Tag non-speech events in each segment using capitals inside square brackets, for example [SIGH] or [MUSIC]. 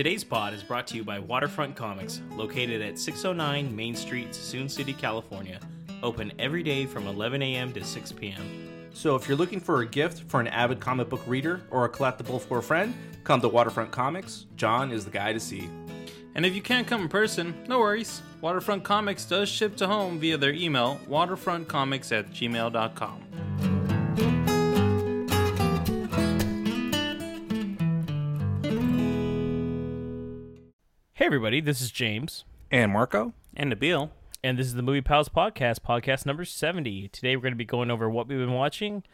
Today's pod is brought to you by Waterfront Comics, located at 609 Main Street, Suisun City, California. Open every day from 11 a.m. to 6 p.m. So if you're looking for a gift for an avid comic book reader or a collectible for a friend, come to Waterfront Comics. John is the guy to see. And if you can't come in person, no worries. Waterfront Comics does ship to home via their email, waterfrontcomics at gmail.com. everybody, this is James, And Marco? And Nabil. and this is the Movie Pals Podcast, podcast number 70. Today we're going to be going over what we've been watching,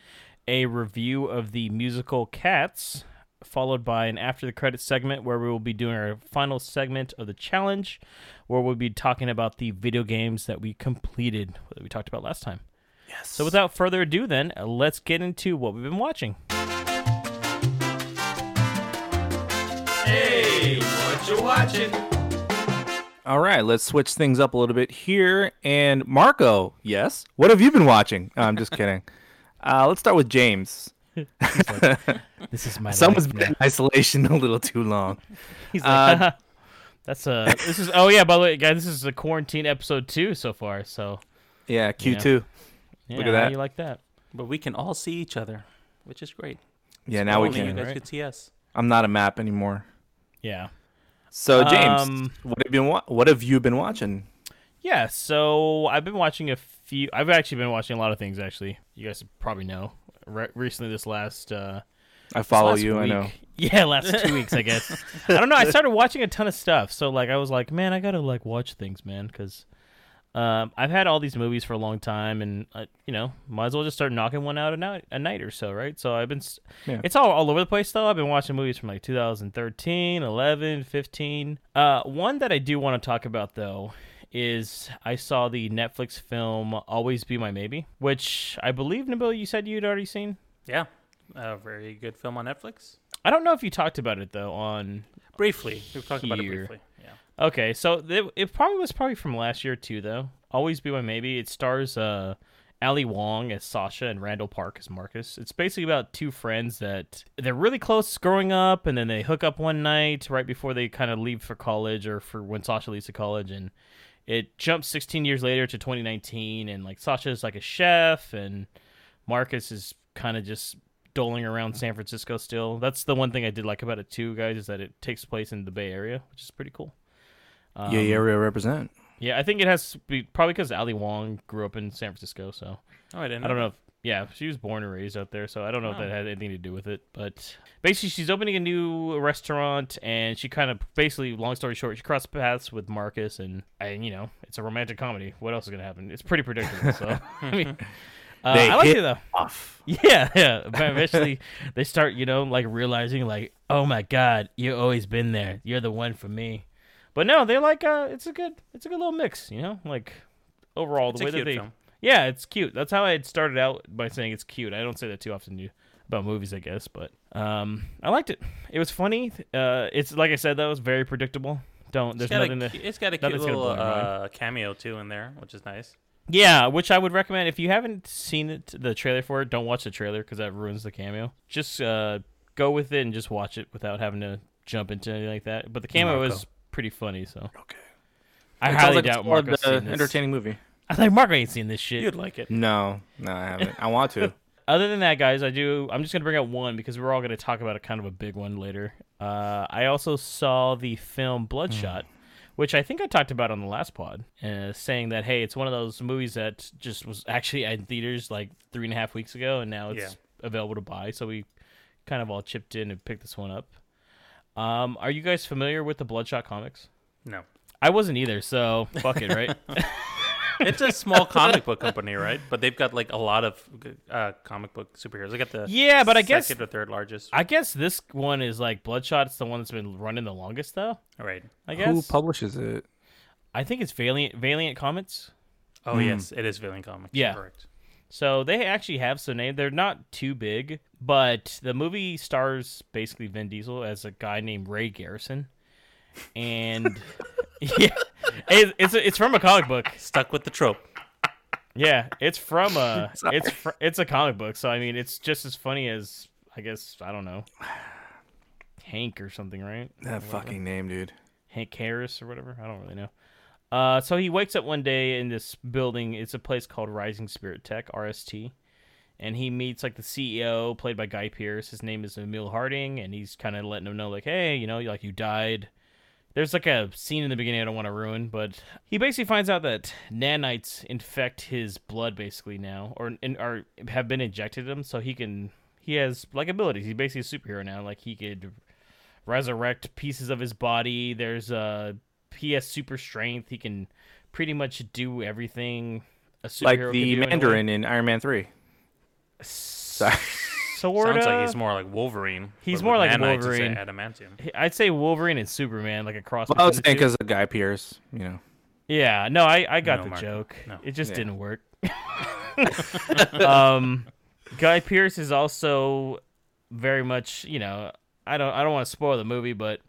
a review of the musical Cats, followed by an after the credits segment where we will be doing our final segment of the challenge, where we'll be talking about the video games that we completed that we talked about last time. Yes. So without further ado, then, let's get into what we've been watching. Hey, what you watching? All right, let's switch things up a little bit here. And Marco, yes? What have you been watching? No, I'm just kidding. [LAUGHS] Uh, let's start with James. [LAUGHS] This is my Someone's life been now. in isolation a little too long. [LAUGHS] He's Uh, like, that's a. This is. Oh yeah, by the way, guys, this is a quarantine episode two so far. So Yeah, Q2. yeah, Look at how that. You like that? But we can all see each other, which is great. Yeah, now we can. You guys right? could see us. I'm not a map anymore. Yeah. So James, Um, what have you been wa- what have you been watching? Yeah. So I've been watching a few. I've actually been watching a lot of things. Actually, you guys probably know. Re- recently, this last. uh I follow you, I know. [LAUGHS] Yeah, last two weeks, I guess. I don't know. I started watching a ton of stuff, so like I was like, man, I gotta like watch things, man, because um, I've had all these movies for a long time, and uh, you know, might as well just start knocking one out a night, a night or so, right? So I've been. Yeah. It's all all over the place though. I've been watching movies from like 2013, 11, 15. Uh, one that I do want to talk about though is I saw the Netflix film Always Be My Maybe, which I believe Nabil, you said you'd already seen. Yeah. A very good film on Netflix. I don't know if you talked about it though on Briefly. We've talked about it briefly. Yeah. Okay, so it, it probably was probably from last year too, though. Always Be My Maybe. It stars uh, Ali Wong as Sasha and Randall Park as Marcus. It's basically about two friends that they're really close growing up, and then they hook up one night right before they kind of leave for college, or for when Sasha leaves to college, and it jumps 16 years later to 2019, and like Sasha's like a chef, and Marcus is kind of just doling around San Francisco still. That's the one thing I did like about it too, guys, is that it takes place in the Bay Area, which is pretty cool. Um, yeah, area represent. Yeah, I think it has to be probably because Ali Wong grew up in San Francisco, so Oh, I didn't I don't know. know. If, yeah, she was born and raised out there, so I don't know if Oh. that had anything to do with it. But basically, she's opening a new restaurant, and she kind of basically, long story short, she crossed paths with Marcus, and and you know, it's a romantic comedy. What else is gonna happen? It's pretty predictable. So [LAUGHS] I mean, uh, I like it though. Off. [LAUGHS] Yeah, yeah. But eventually, they start, you know, like realizing, like, oh my god, you've always been there. You're the one for me. But no, they like, uh, it's a good, it's a good little mix, you know, like overall It's the way that they, film. yeah, it's cute. That's how I had started out by saying it's cute. I don't say that too often to- about movies, I guess, but um, I liked it. It was funny. Uh, it's like I said, that was very predictable. Don't It's nothing a, to. it's got a cute little blow your mind. uh, cameo too in there, which is nice. Yeah, which I would recommend if you haven't seen it, the trailer for it. Don't watch the trailer because that ruins the cameo. Just uh, go with it and just watch it without having to jump into anything like that. But the cameo Marco. is pretty funny, so Okay. I It highly like doubt solid, Marco's uh, seen this. entertaining movie. I think Marco ain't seen this shit. You'd like it. No, no, I haven't. I want to. [LAUGHS] Other than that, guys, I do. I'm just gonna bring up one because we're all gonna talk about a kind of a big one later. Uh, I also saw the film Bloodshot, which I think I talked about on the last pod, uh, saying that hey, it's one of those movies that just was actually in theaters like three and a half weeks ago, and now it's Yeah. available to buy. So we kind of all chipped in and picked this one up. Um, are you guys familiar with the Bloodshot comics? No. I wasn't either, so fuck it, right? [LAUGHS] It's a small comic book company, right? But they've got like a lot of uh, comic book superheroes. They got the Yeah, but I guess- second or third largest. I guess this one is like Bloodshot. It's the one that's been running the longest, though. right. I guess. Who publishes it? I think it's Valiant Valiant Comics. Oh Hmm. yes, it is Valiant Comics. Yeah. Correct. So they actually have some name. They're not too big, but the movie stars basically Vin Diesel as a guy named Ray Garrison, and [LAUGHS] yeah, it, it's it's from a comic book. Stuck with the trope. Yeah, it's from a [LAUGHS] Sorry. it's fr- it's a comic book. So I mean, it's just as funny as I guess I don't know. Hank or something, right? That fucking name, dude. Hank Harris or whatever. I don't really know. Uh, so he wakes up one day in this building. It's a place called Rising Spirit Tech (RST), and he meets like the CEO, played by Guy Pearce. His name is Emil Harding, and he's kind of letting him know, like, hey, you know, like you died. There's like a scene in the beginning I don't want to ruin, but he basically finds out that nanites infect his blood basically now, or or have been injected him, so he can he has like abilities. He's basically a superhero now. Like he could resurrect pieces of his body. There's uh he has super strength. He can pretty much do everything a superhero Like the do in a. Mandarin in Iron Man 3. Sorry. Sorta. Sounds like he's more like Wolverine. He's more with like nanites, it's Wolverine. Adamantium. I'd say Wolverine and Superman, like a cross. Well, I was between saying the because of Guy Pearce, you know. Yeah, no, I, I got No, the Marco. joke. No. It just Yeah. didn't work. [LAUGHS] [LAUGHS] um, Guy Pearce is also very much, you know, I don't I don't want to spoil the movie, but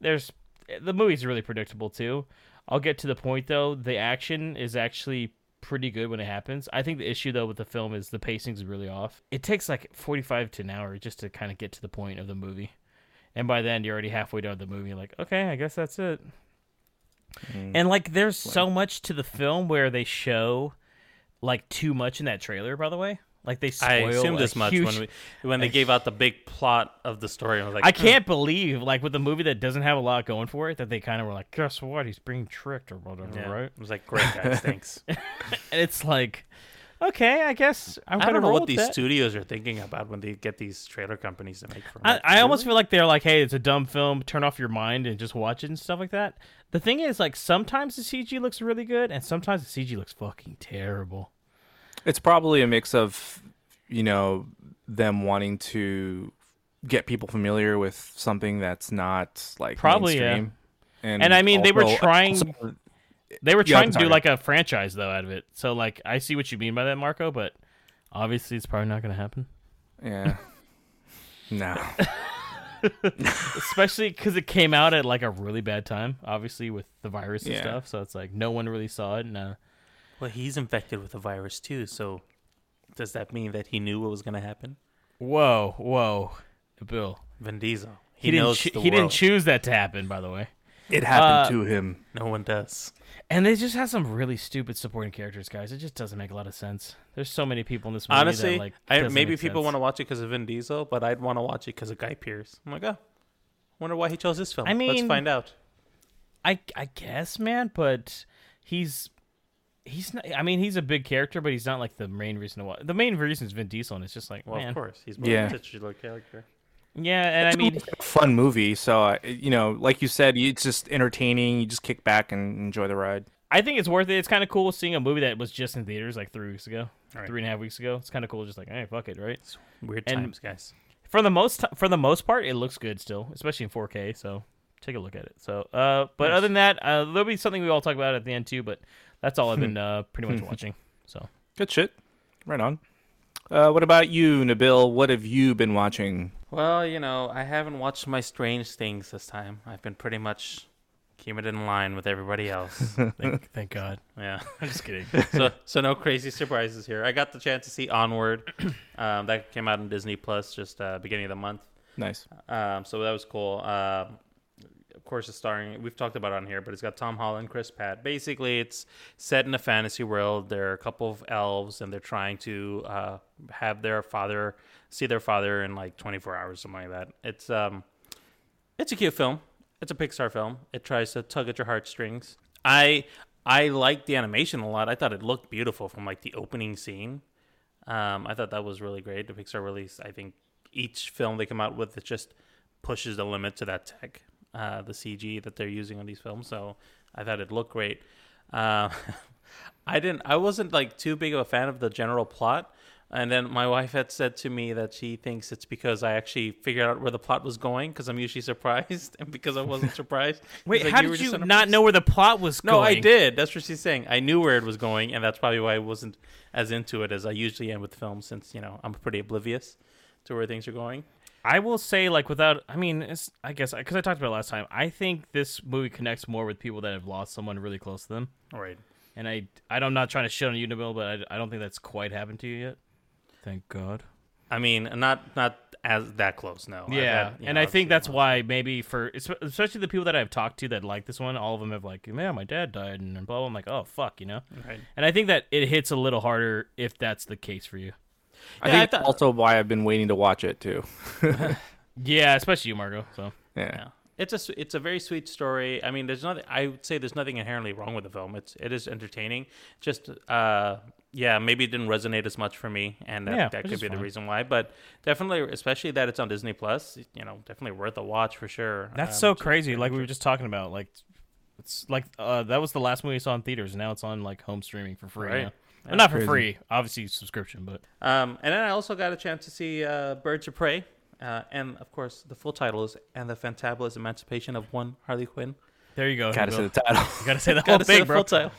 there's the movie's really predictable too. I'll get to the point though. The action is actually pretty good when it happens. I think the issue though with the film is the pacing's really off. It takes like 45 to an hour just to kind of get to the point of the movie. And by then you're already halfway done with the movie. You're like, okay, I guess that's it. Mm. And like, there's so much to the film where they show like too much in that trailer. By the way, like they spoil I assumed as much huge- when we when they gave out the big plot of the story. I was like, I "Hmm, can't believe like with a movie that doesn't have a lot going for it that they kind of were like, guess what? He's being tricked or whatever, Yeah. right? I was like, great guys, [LAUGHS] thanks. And it's like, okay, I guess I'm I gonna don't know what these that. studios are thinking about when they get these trailer companies to make. From I, it. I almost feel like they're like, hey, it's a dumb film. Turn off your mind and just watch it and stuff like that. The thing is, like, sometimes the CG looks really good, and sometimes the CG looks fucking terrible. It's probably a mix of, you know, them wanting to get people familiar with something that's not like Probably, yeah. And, And I mean, they were trying- also- They were trying I'm to do like a franchise though out of it. So like, I see what you mean by that, Marco, but obviously it's probably not going to happen. yeah. [LAUGHS] no. [LAUGHS] Especially because it came out at like a really bad time, obviously with the virus and Yeah. stuff. So it's like no one really saw it. And uh, Well, he's infected with the virus too. So does that mean that he knew what was going to happen? whoa, whoa, Bill. Vin Diesel. He, didn't. knows choo- the he didn't choose that to happen, by the way. It happened Uh, to him. No one does. And they just have some really stupid supporting characters, guys. It just doesn't make a lot of sense. There's so many people in this movie Honestly, that like I, maybe people want to watch it because of Vin Diesel, but I'd want to watch it because of Guy Pearce. I'm like, oh, wonder why he chose this film. I mean, let's find out. I I guess, man, but he's he's not. I mean, he's a big character, but he's not like the main reason to watch. The main reason is Vin Diesel, and it's just like, Well, man, of course, he's Yeah. a titular character. yeah. And I It's a mean, fun movie. So uh, you know, like you said, it's just entertaining. You just kick back and enjoy the ride. I think it's worth it. It's kind of cool seeing a movie that was just in theaters like three weeks ago, Right. three and a half weeks ago. It's kind of cool, just like, hey, fuck it, right? Weird And- times, guys. For the most for the most part, it looks good still, especially in 4K. So take a look at it. So, uh, but Nice. other than that, uh, there'll be something we all talk about at the end too. But that's all I've been uh, pretty much watching. So. Good shit. Right on. Uh, what about you, Nabil? What have you been watching? Well, you know, I haven't watched my Strange Things this time. I've been pretty much keeping it in line with everybody else. [LAUGHS] Thank, thank God. yeah. [LAUGHS] I'm just kidding. [LAUGHS] so so no crazy surprises here. I got the chance to see Onward. [CLEARS THROAT] Um, that came out on Disney Plus just uh, beginning of the month. Nice. Um, so that was cool. Um, of course, it's starring. We've talked about on here, but it's got Tom Holland, Chris Pratt. Basically, it's set in a fantasy world. There are a couple of elves, and they're trying to uh, have their father see their father in like 24 hours, something like that. It's um, it's a cute film. It's a Pixar film. It tries to tug at your heartstrings. I I like the animation a lot. I thought it looked beautiful from like the opening scene. Um, I thought that was really great. The Pixar release, I think each film they come out with it just pushes the limit to that tech, uh, the CG that they're using on these films. So I thought it looked great. Uh, [LAUGHS] I didn't. I wasn't like too big of a fan of the general plot. And then my wife had said to me that she thinks it's because I actually figured out where the plot was going because I'm usually [LAUGHS] surprised, and because I wasn't surprised. [LAUGHS] Wait, like, how were did you not know where the plot was no, going? No, I did. That's what she's saying. I knew where it was going, and that's probably why I wasn't as into it as I usually am with films, since you know I'm pretty oblivious to where things are going. I will say, like, without, I mean, it's, I guess, because I talked about it last time, I think this movie connects more with people that have lost someone really close to them. Right. And I, I don't- I'm not trying to shit on you, Nabil, but I, I don't think that's quite happened to you yet. Thank God. I mean, not not as that close. No. Yeah, had, and know, I think that's one. why maybe for especially the people that I've talked to that like this one, all of them have like, man, my dad died and blah blah. I'm like, oh fuck, you know. Right. And I think that it hits a little harder if that's the case for you. I Yeah, think I it's thought- also why I've been waiting to watch it too. [LAUGHS] [LAUGHS] Yeah, especially you, Marco. So Yeah. Yeah. It's a s- it's a very sweet story. I mean, there's nothing. I would say there's nothing inherently wrong with the film. It's it is entertaining. Just uh, yeah, maybe it didn't resonate as much for me, and that, Yeah, that could is be the reason why. But definitely, especially that it's on Disney Plus, you know, definitely worth a watch for sure. that's Um, so crazy. Like we were just talking about, like it's like uh, that was the last movie I saw in theaters. and Now it's on like home streaming for free. Right. now. Well, not for Crazy. free, obviously subscription, but Um, and then I also got a chance to see uh, Birds of Prey, uh, and of course, the full title is "And the Fantabulous Emancipation of One Harley Quinn." there you go. Gotta You say the title. gotta say the [LAUGHS] whole thing, the bro. full title.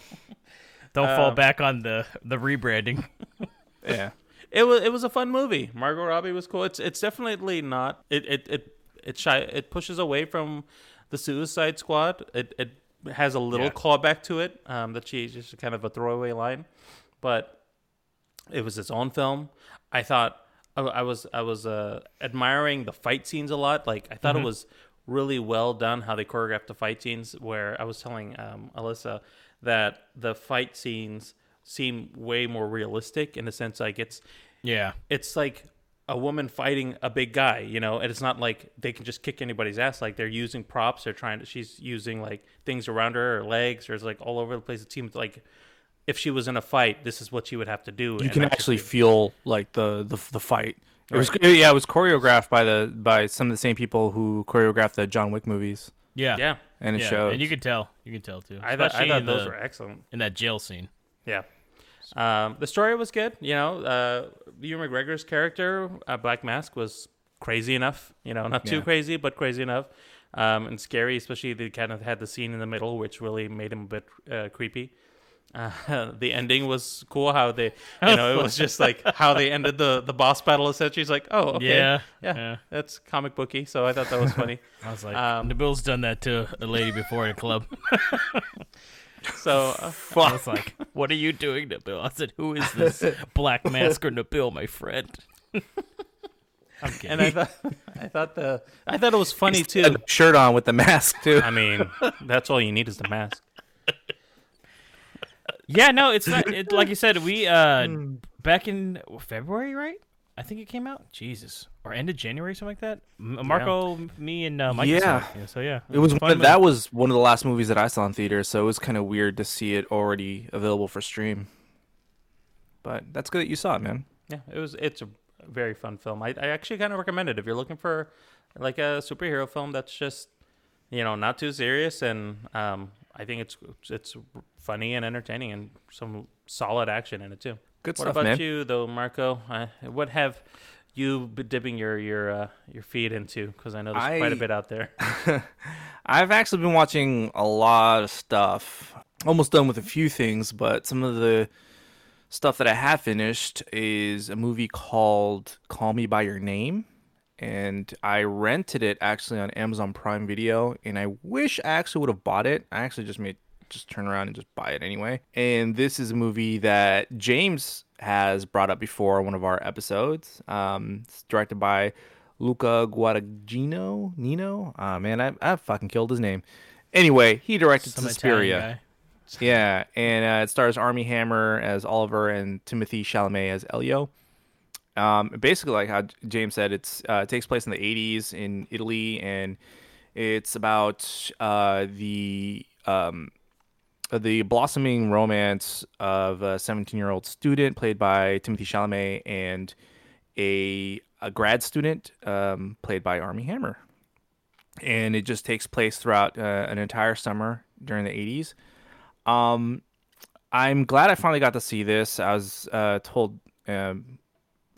[LAUGHS] Don't fall Um, back on the the rebranding. [LAUGHS] yeah. It was it was a fun movie. Margot Robbie was cool. It's it's definitely not it it it it shy it pushes away from the Suicide Squad. It it has a little Yeah. callback to it. Um, that she just kind of a throwaway line, but it was its own film. I thought I, I was I was uh, admiring the fight scenes a lot. Like I thought it was really well done how they choreographed the fight scenes. Where I was telling um, Alyssa that the fight scenes seem way more realistic in the sense like it's yeah, it's like a woman fighting a big guy, you know, and it's not like they can just kick anybody's ass. Like they're using props. They're trying to. She's using like things around her, her legs, or it's like all over the place. It seems like if she was in a fight, this is what she would have to do. You can actually just- feel like the the, the fight. It was yeah, it was choreographed by the by some of the same people who choreographed the John Wick movies, yeah, yeah. and it yeah. shows. And you could tell, you could tell too. I thought, I thought those the- were excellent. in that jail scene. Yeah. Um, the story was good. You know, uh, Ewan McGregor's character, uh, Black Mask, was crazy enough. You know, not too Yeah. crazy, but crazy enough. Um, and scary, especially they kind of had the scene in the middle, which really made him a bit uh, creepy. Uh, [LAUGHS] the ending was cool. How they, [LAUGHS] you know, it was just like how they ended the the boss battle. Essentially, it's like, oh, okay, Yeah, yeah, yeah. that's comic booky. So I thought that was funny. [LAUGHS] I was like, Um, Nabil's done that to a lady before in a club. so uh, I was like, "What are you doing, Nabil?" I said, "Who is this black mask or Nabil, my friend?" I'm and I thought I thought the I thought it was funny Had too. shirt on with the mask too. I mean, that's all you need is the mask. Yeah, no, it's not. It, like you said, we uh [LAUGHS] Hmm. back in February, right? I think it came out. Jesus, or end of January, something like that. M- Marco, me, and uh, Mike. Yeah. yeah. So yeah, It was a one fun of, movie. that was one of the last movies that I saw in theaters, so it was kind of weird to see it already available for stream. But that's good that you saw it, man. Yeah, it was. It's a very fun film. I, I actually kind of recommend it if you're looking for like a superhero film that's just you know not too serious and um, I think it's it's funny and entertaining and some solid action in it too. Good what stuff, about man. you though, Marco? Uh, what have you been dipping your your uh, your feet into? Because I know there's quite a bit out there. [LAUGHS] I've actually been watching a lot of stuff. Almost done with a few things, but some of the stuff that I have finished is a movie called Call Me by Your Name. And I rented it actually on Amazon Prime Video, and I wish I actually would have bought it. I actually just made just turn around and just buy it anyway. And this is a movie that James has brought up before one of our episodes. Um, it's directed by Luca Guadagnino. Nino? Ah, man, I, I fucking killed his name. Anyway, he directed Some Suspiria. Yeah, and uh, it stars Armie Hammer as Oliver and Timothée Chalamet as Elio. Um, basically, like how James said, it's uh, it takes place in the '80s in Italy, and it's about uh, the um, the blossoming romance of a 17-year-old student played by Timothée Chalamet and a a grad student um, played by Armie Hammer, and it just takes place throughout uh, an entire summer during the '80s. Um, I'm glad I finally got to see this. I was uh, told um,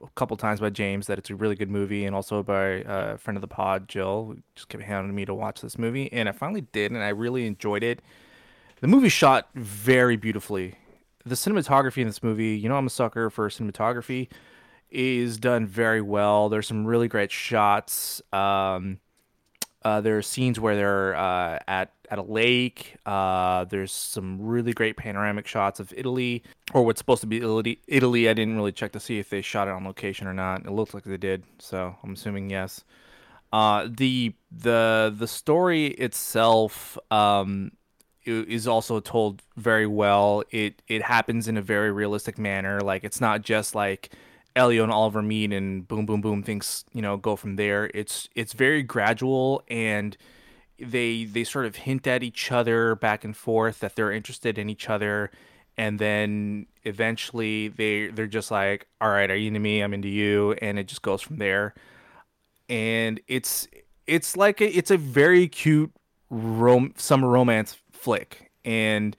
a couple times by James that it's a really good movie, and also by uh, a friend of the pod, Jill, who just kept hounding me to watch this movie, and I finally did, and I really enjoyed it. The movie shot very beautifully. The cinematography in this movie, you know, I'm a sucker for cinematography, is done very well. There's some really great shots. Um, Uh, there are scenes where they're uh, at at a lake. Uh, there's some really great panoramic shots of Italy, or what's supposed to be Italy. Italy. I didn't really check to see if they shot it on location or not. It looks like they did, so I'm assuming yes. Uh, the the the story itself um, is also told very well. It it happens in a very realistic manner. Like it's not just like Elio and Oliver meet and boom boom boom things you know go from there. It's it's very gradual and they they sort of hint at each other back and forth that they're interested in each other. And then eventually they they're just like all right are you into me? I'm into you. And it just goes from there. And it's it's like a, it's a very cute rom- summer romance flick. And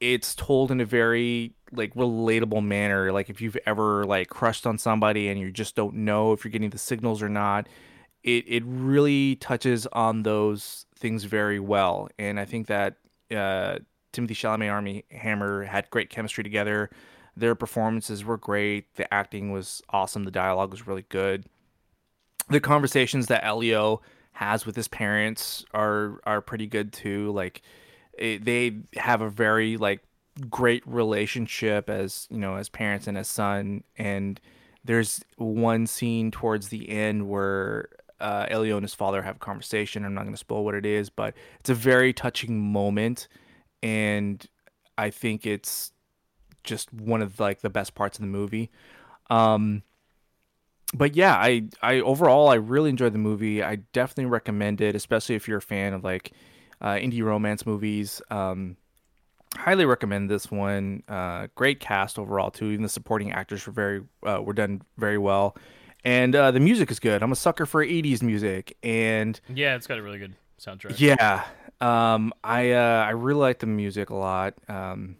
it's told in a very like relatable manner like if you've ever like crushed on somebody and you just don't know if you're getting the signals or not it it really touches on those things very well. And i think that uh, Timothée Chalamet Armie Hammer had great chemistry together. Their performances were great. The acting was awesome. The dialogue was really good. The conversations that Elio has with his parents are are pretty good too. Like it, they have a very like great relationship as you know as parents and as son and there's one scene towards the end where uh, Elio and his father have a conversation. I'm not going to spoil what it is, but it's a very touching moment, and I think it's just one of like the best parts of the movie. Um, but yeah, I I overall I really enjoyed the movie. I definitely recommend it, especially if you're a fan of like uh, indie romance movies. Um, highly recommend this one. Uh, great cast overall too. Even the supporting actors were very uh, were done very well, and uh, the music is good. I'm a sucker for '80s music, and Yeah, it's got a really good soundtrack. yeah, um, I uh, I really like the music a lot. Um,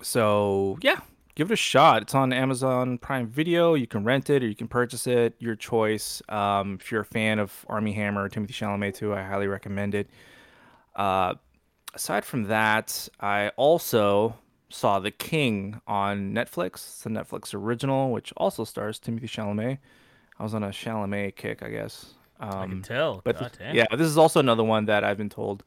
so yeah, give it a shot. It's on Amazon Prime Video. You can rent it or you can purchase it. Your choice. Um, if you're a fan of Armie Hammer, Timothée Chalamet too, I highly recommend it. Uh, aside from that, I also saw The King on Netflix. It's a Netflix original, which also stars Timothée Chalamet. I was on a Chalamet kick, I guess. Um, I can tell. but God th- yeah, this is also another one that I've been told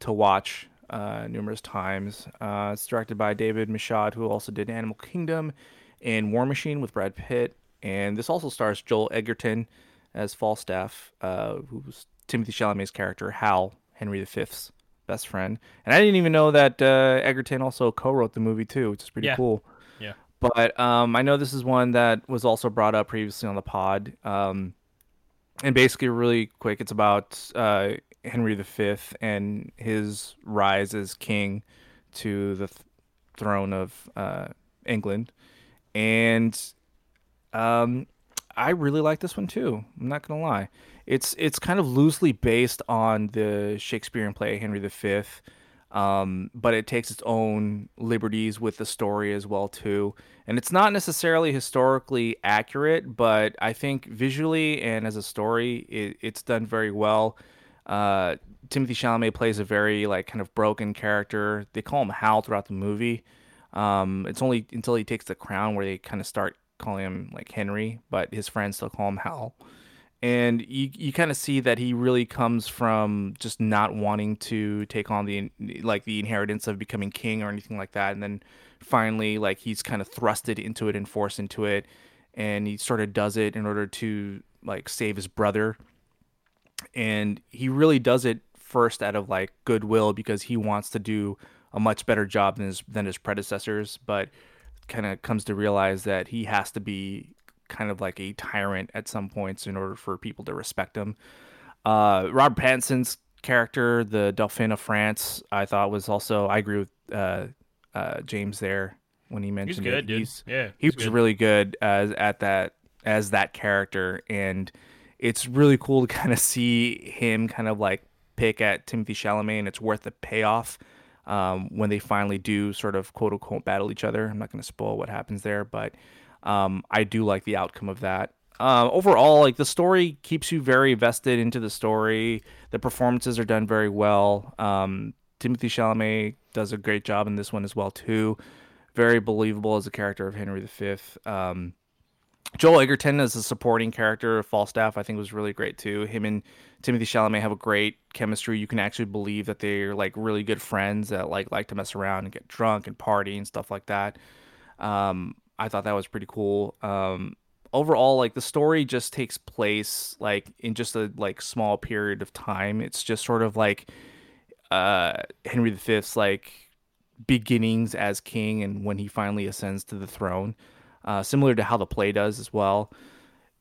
to watch uh, numerous times. Uh, it's directed by David Michôd, who also did Animal Kingdom and War Machine with Brad Pitt. And this also stars Joel Edgerton as Falstaff, uh, who's Timothée Chalamet's character, Hal, Henry V's best friend. And I didn't even know that uh, Edgerton also co-wrote the movie too, which is pretty Yeah. cool. Yeah. But um, I know this is one that was also brought up previously on the pod. Um, and basically, really quick, it's about uh, Henry V and his rise as king to the th- throne of uh, England. And um, I really like this one too. I'm not gonna lie. It's it's kind of loosely based on the Shakespearean play Henry V, um, but it takes its own liberties with the story as well too. And it's not necessarily historically accurate, but I think visually and as a story, it, it's done very well. Uh, Timothée Chalamet plays a very like kind of broken character. They call him Hal throughout the movie. Um, it's only until he takes the crown where they kind of start calling him like Henry, but his friends still call him Hal. And you you kind of see that he really comes from just not wanting to take on the like the inheritance of becoming king or anything like that, and then finally like he's kind of thrusted into it and forced into it, and he sort of does it in order to like save his brother. And he really does it first out of like goodwill because he wants to do a much better job than his than his predecessors, but kind of comes to realize that he has to be kind of like a tyrant at some points in order for people to respect him. Uh, Robert Pattinson's character, the Dauphin of France, I thought was also I agree with uh, uh, James there when he mentioned He's good, it. dude. He's- yeah, he was good. really good as at that as that character and it's really cool to [LAUGHS] kind of see him kind of like pick at Timothée Chalamet and it's worth the payoff um, when they finally do sort of quote unquote battle each other. I'm not going to spoil what happens there, but um, I do like the outcome of that. Uh, overall, like the story keeps you very vested into the story. The performances are done very well. Um, Timothée Chalamet does a great job in this one as well too. Very believable as a character of Henry V. Um, Joel Edgerton as a supporting character of Falstaff, I think was really great too. Him and Timothée Chalamet have a great chemistry. You can actually believe that they're like really good friends that like like to mess around and get drunk and party and stuff like that. Um, I thought that was pretty cool. Um, overall, like the story just takes place like in just a like small period of time. It's just sort of like uh Henry V's like beginnings as king and when he finally ascends to the throne, uh, similar to how the play does as well.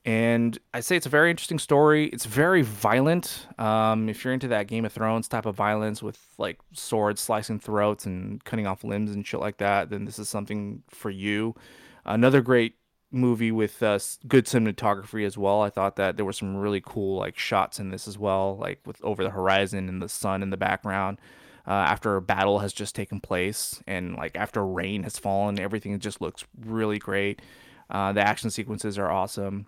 And I say it's a very interesting story. It's very violent. Um, if you're into that Game of Thrones type of violence with like swords slicing throats and cutting off limbs and shit like that, then this is something for you. Another great movie with uh, good cinematography as well. I thought that there were some really cool like shots in this as well, like with over the horizon and the sun in the background. Uh, after a battle has just taken place and like after rain has fallen, everything just looks really great. Uh, the action sequences are awesome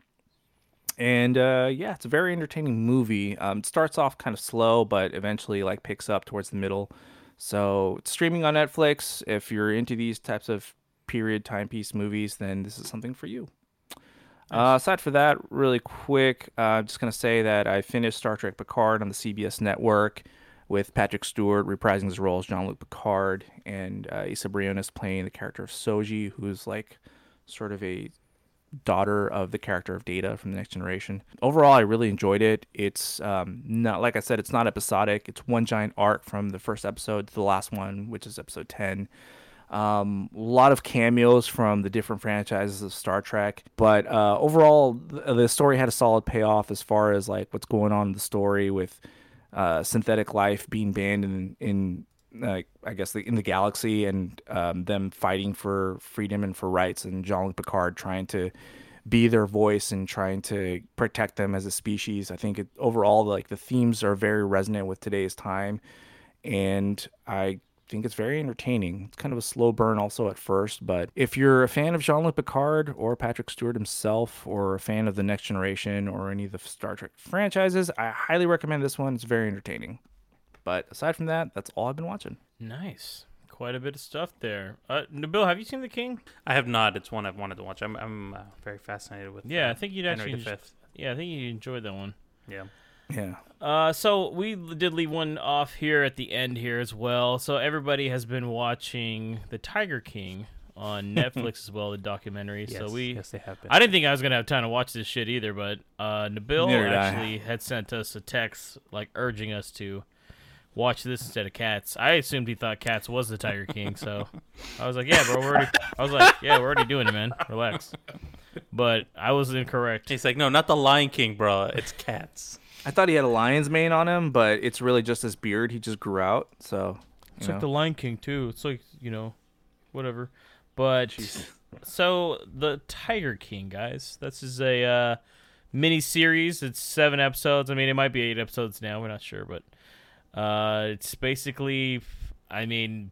and uh, yeah, it's a very entertaining movie. Um, it starts off kind of slow, but eventually like picks up towards the middle. So it's streaming on Netflix. If you're into these types of period timepiece movies, then this is something for you. Uh, aside for that, really quick, uh, I'm just gonna say that I finished Star Trek Picard on the CBS network with Patrick Stewart reprising his role as Jean-Luc Picard and uh, Isa Briones playing the character of Soji, who's like sort of a daughter of the character of Data from the Next Generation. Overall, I really enjoyed it. It's um, not like I said, it's not episodic. It's one giant arc from the first episode to the last one, which is episode ten. Um, a lot of cameos from the different franchises of Star Trek, but uh, overall, the story had a solid payoff as far as like what's going on in the story with uh, synthetic life being banned in in I guess the, in the galaxy and um, them fighting for freedom and for rights, and Jean Luc Picard trying to be their voice and trying to protect them as a species. I think it, overall, like the themes are very resonant with today's time, and I think it's very entertaining. It's kind of a slow burn also at first, but if you're a fan of Jean-Luc Picard or Patrick Stewart himself or a fan of the Next Generation or any of the Star Trek franchises, I highly recommend this one. It's very entertaining. But aside from that, that's all I've been watching. Nice. Quite a bit of stuff there. Uh, Nabil, have you seen The King? I have not. It's one I've wanted to watch. I'm I'm uh, very fascinated with. Yeah, uh, I think you'd Henry actually. V. Yeah, I think you enjoyed that one. Yeah. Yeah. Uh, so we did leave one off here at the end here as well. So everybody has been watching The Tiger King on [LAUGHS] Netflix as well, the documentary. Yes, so we, yes they have been. I didn't think I was gonna have time to watch this shit either, but uh, Nabil Neither actually had sent us a text like urging us to watch this instead of Cats. I assumed he thought Cats was the Tiger King, so [LAUGHS] I was like, yeah, bro, we're already. I was like, yeah, we're already doing it, man. Relax. But I was incorrect. He's like, no, not the Lion King, bro. It's cats. I thought he had a lion's mane on him, but it's really just his beard he just grew out. So, It's you like the Lion King too. It's like you know, whatever. But so the Tiger King, guys, this is a uh, mini series. It's seven episodes. I mean, it might be eight episodes now. We're not sure, but uh, it's basically, I mean,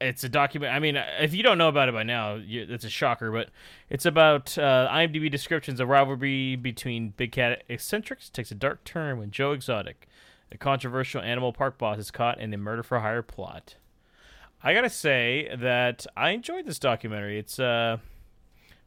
it's a document. I mean, if you don't know about it by now, you, it's a shocker. But it's about uh, IMDb descriptions. A rivalry between Big Cat eccentrics takes a dark turn when Joe Exotic, a controversial animal park boss, is caught in a murder for hire plot. I gotta say that I enjoyed this documentary. It's uh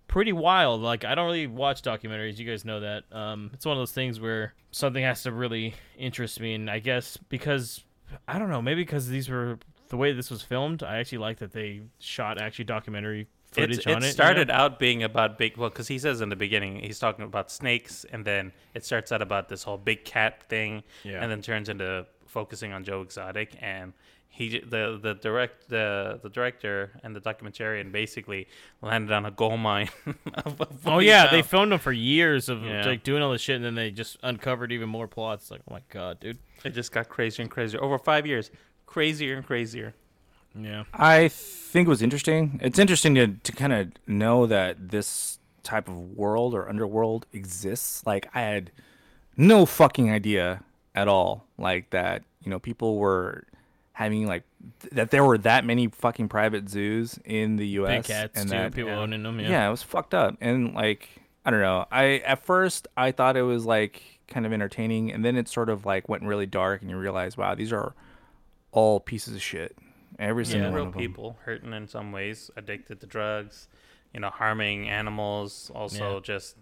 pretty wild. Like I don't really watch documentaries. You guys know that. Um, it's one of those things where something has to really interest me, and I guess because I don't know, maybe because these were the way this was filmed. I actually like that they shot actually documentary footage It's, on it it. you know? started out being about big, well, because he says in the beginning he's talking about snakes, and then it starts out about this whole big cat thing, Yeah. and then turns into focusing on Joe Exotic, and he the the direct the the director and the documentarian basically landed on a gold mine. [LAUGHS] Oh yeah, they filmed him for years of Yeah. like doing all this shit, and then they just uncovered even more plots. Like, oh my god, dude. it just got crazier and crazier over five years, crazier and crazier. Yeah. I think it was interesting. It's interesting to, to kind of know that this type of world or underworld exists. Like, I had no fucking idea at all. Like, that, you know, people were having, like, th- that there were that many fucking private zoos in the U.S. Big cats and too. that, people yeah. owning them. Yeah. yeah. it was fucked up. And like, I don't know. I at first I thought it was like kind of entertaining, and then it sort of like went really dark, and you realize, wow, these are all pieces of shit. Every Yeah. single one real of them. people hurting in some ways, addicted to drugs, you know, harming animals. Also, Yeah. just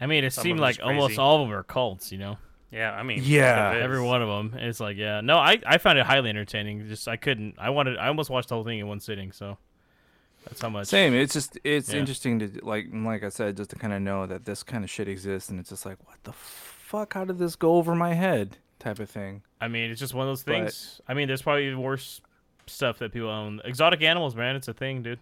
I mean, it seemed like almost all of them are cults. You know. Yeah, I mean, Yeah. Every one of them. It's like, yeah. No, I, I found it highly entertaining. Just I couldn't. I wanted. I almost watched the whole thing in one sitting. So that's how much. Same. It's just it's Yeah. interesting to like like I said, just to kind of know that this kind of shit exists, and it's just like, what the fuck? How did this go over my head? Type of thing. I mean, it's just one of those But- things. I mean, there's probably even worse stuff that people own. Exotic animals, man. It's a thing, dude.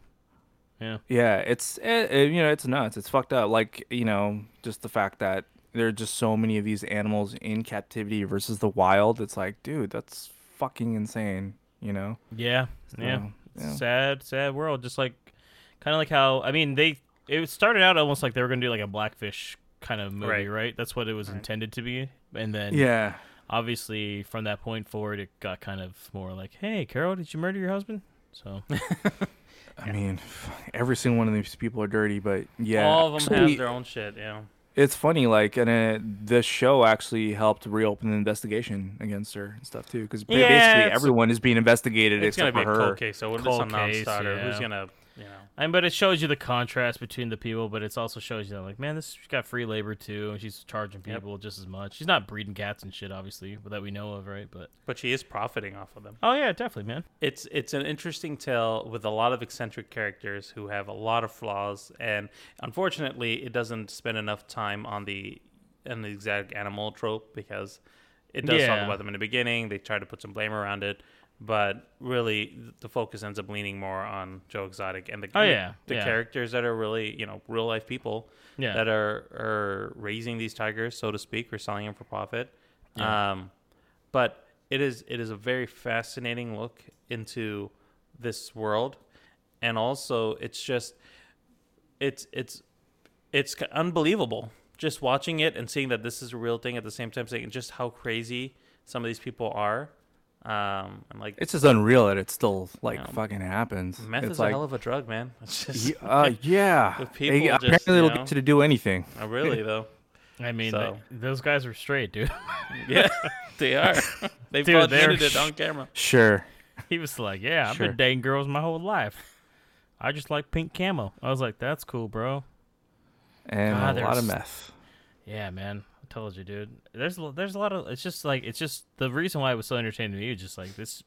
Yeah. Yeah, it's eh, eh, you know it's nuts. It's fucked up. Like you know, just the fact that there are just so many of these animals in captivity versus the wild. It's like, dude, that's fucking insane. You know? Yeah. Yeah. So, It's yeah. sad, sad world. Just like, kind of like how I mean, they it started out almost like they were gonna do like a Blackfish kind of movie, Right. right? That's what it was Right. intended to be, and then Yeah. Obviously from that point forward, it got kind of more like, hey, Carol, did you murder your husband? So [LAUGHS] I mean, every single one of these people are dirty, but yeah, All of them actually, have their own shit. Yeah. It's funny, like, and uh, this show actually helped reopen the investigation against her and stuff too, because Yeah, basically everyone is being investigated It's gonna except be for a her. cold case, so when it's Cold a case, non-starter, who's gonna, you know? I mean, but it shows you the contrast between the people, but it also shows you that, like, man, this she's got free labor too, and she's charging Yep. people just as much. She's not breeding cats and shit, obviously, that we know of, right? But But she is profiting off of them. oh yeah, definitely, man. It's it's an interesting tale with a lot of eccentric characters who have a lot of flaws, and unfortunately, it doesn't spend enough time on the on the exact animal trope because it does talk about them in the beginning. They try to put some blame around it, but really, the focus ends up leaning more on Joe Exotic and the Oh, yeah, the yeah. characters that are really you know real life people Yeah, that are are raising these tigers, so to speak, or selling them for profit. Yeah. Um, but it is it is a very fascinating look into this world, and also it's just it's it's it's unbelievable just watching it and seeing that this is a real thing at the same time, saying just how crazy some of these people are. Um, and like It's just unreal that it still like Yeah. fucking happens. meth it's is like, a hell of a drug, man. [LAUGHS] It's just y- uh, [LAUGHS] yeah. The They- just, apparently, you it'll know- get you to do anything. uh, really though. [LAUGHS] I mean, So- th- those guys were straight, dude. Yeah, they are. They Dude, both admitted it on camera. Sure. he was like, "Yeah, I've Sure. been dating girls my whole life. I just like pink camo." I was like, "That's cool, bro." And God, a lot of meth. Yeah, man. Told you, dude. There's a- there's a lot of. It's just like it's just the reason why it was so entertaining to me. is just like this,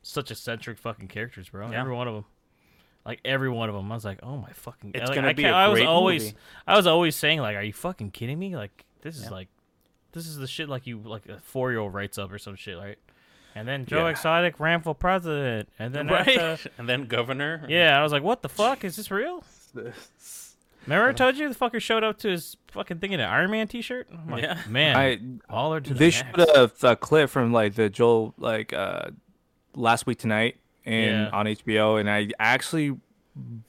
such eccentric fucking characters, bro. Yeah. Every one of them, like every one of them. I was like, oh my fucking. It's like, gonna I be I was always, movie. I was always saying like, are you fucking kidding me? Like this is Yeah. like, this is the shit like you like a four year old writes up or some shit, right? And then Joe Yeah. Exotic ran for president, and then [LAUGHS] right? after, and then governor. yeah, I was like, what the fuck is this real? [LAUGHS] Remember I told you the fucker showed up to his fucking thing in an Iron Man t-shirt? I'm like, Yeah. man, I baller to the they max. showed a, a clip from like the Joel like uh last week tonight and Yeah. on HBO, and I actually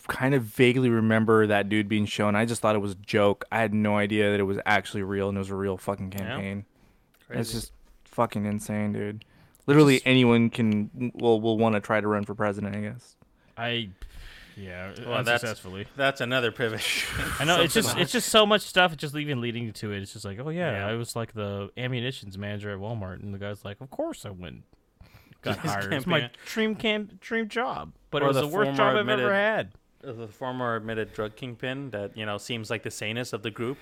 kind of vaguely remember that dude being shown. I just thought it was a joke. I had no idea that it was actually real and it was a real fucking campaign. It's just fucking insane, dude. Literally Just- anyone can will will want to try to run for president. I guess. I, yeah, Well, that's- unsuccessfully. That's another pivot. [LAUGHS] I know it's [LAUGHS] just else. it's just so much stuff. It's just even leading to it. It's just like, oh yeah, Yeah. I was like the ammunitions manager at Walmart, and the guy's like, of course I went, got [LAUGHS] His hired. It's my dream camp, dream job, but Or it was the the, worst former job I've ever had. the former admitted drug kingpin that you know seems like the sanest of the group.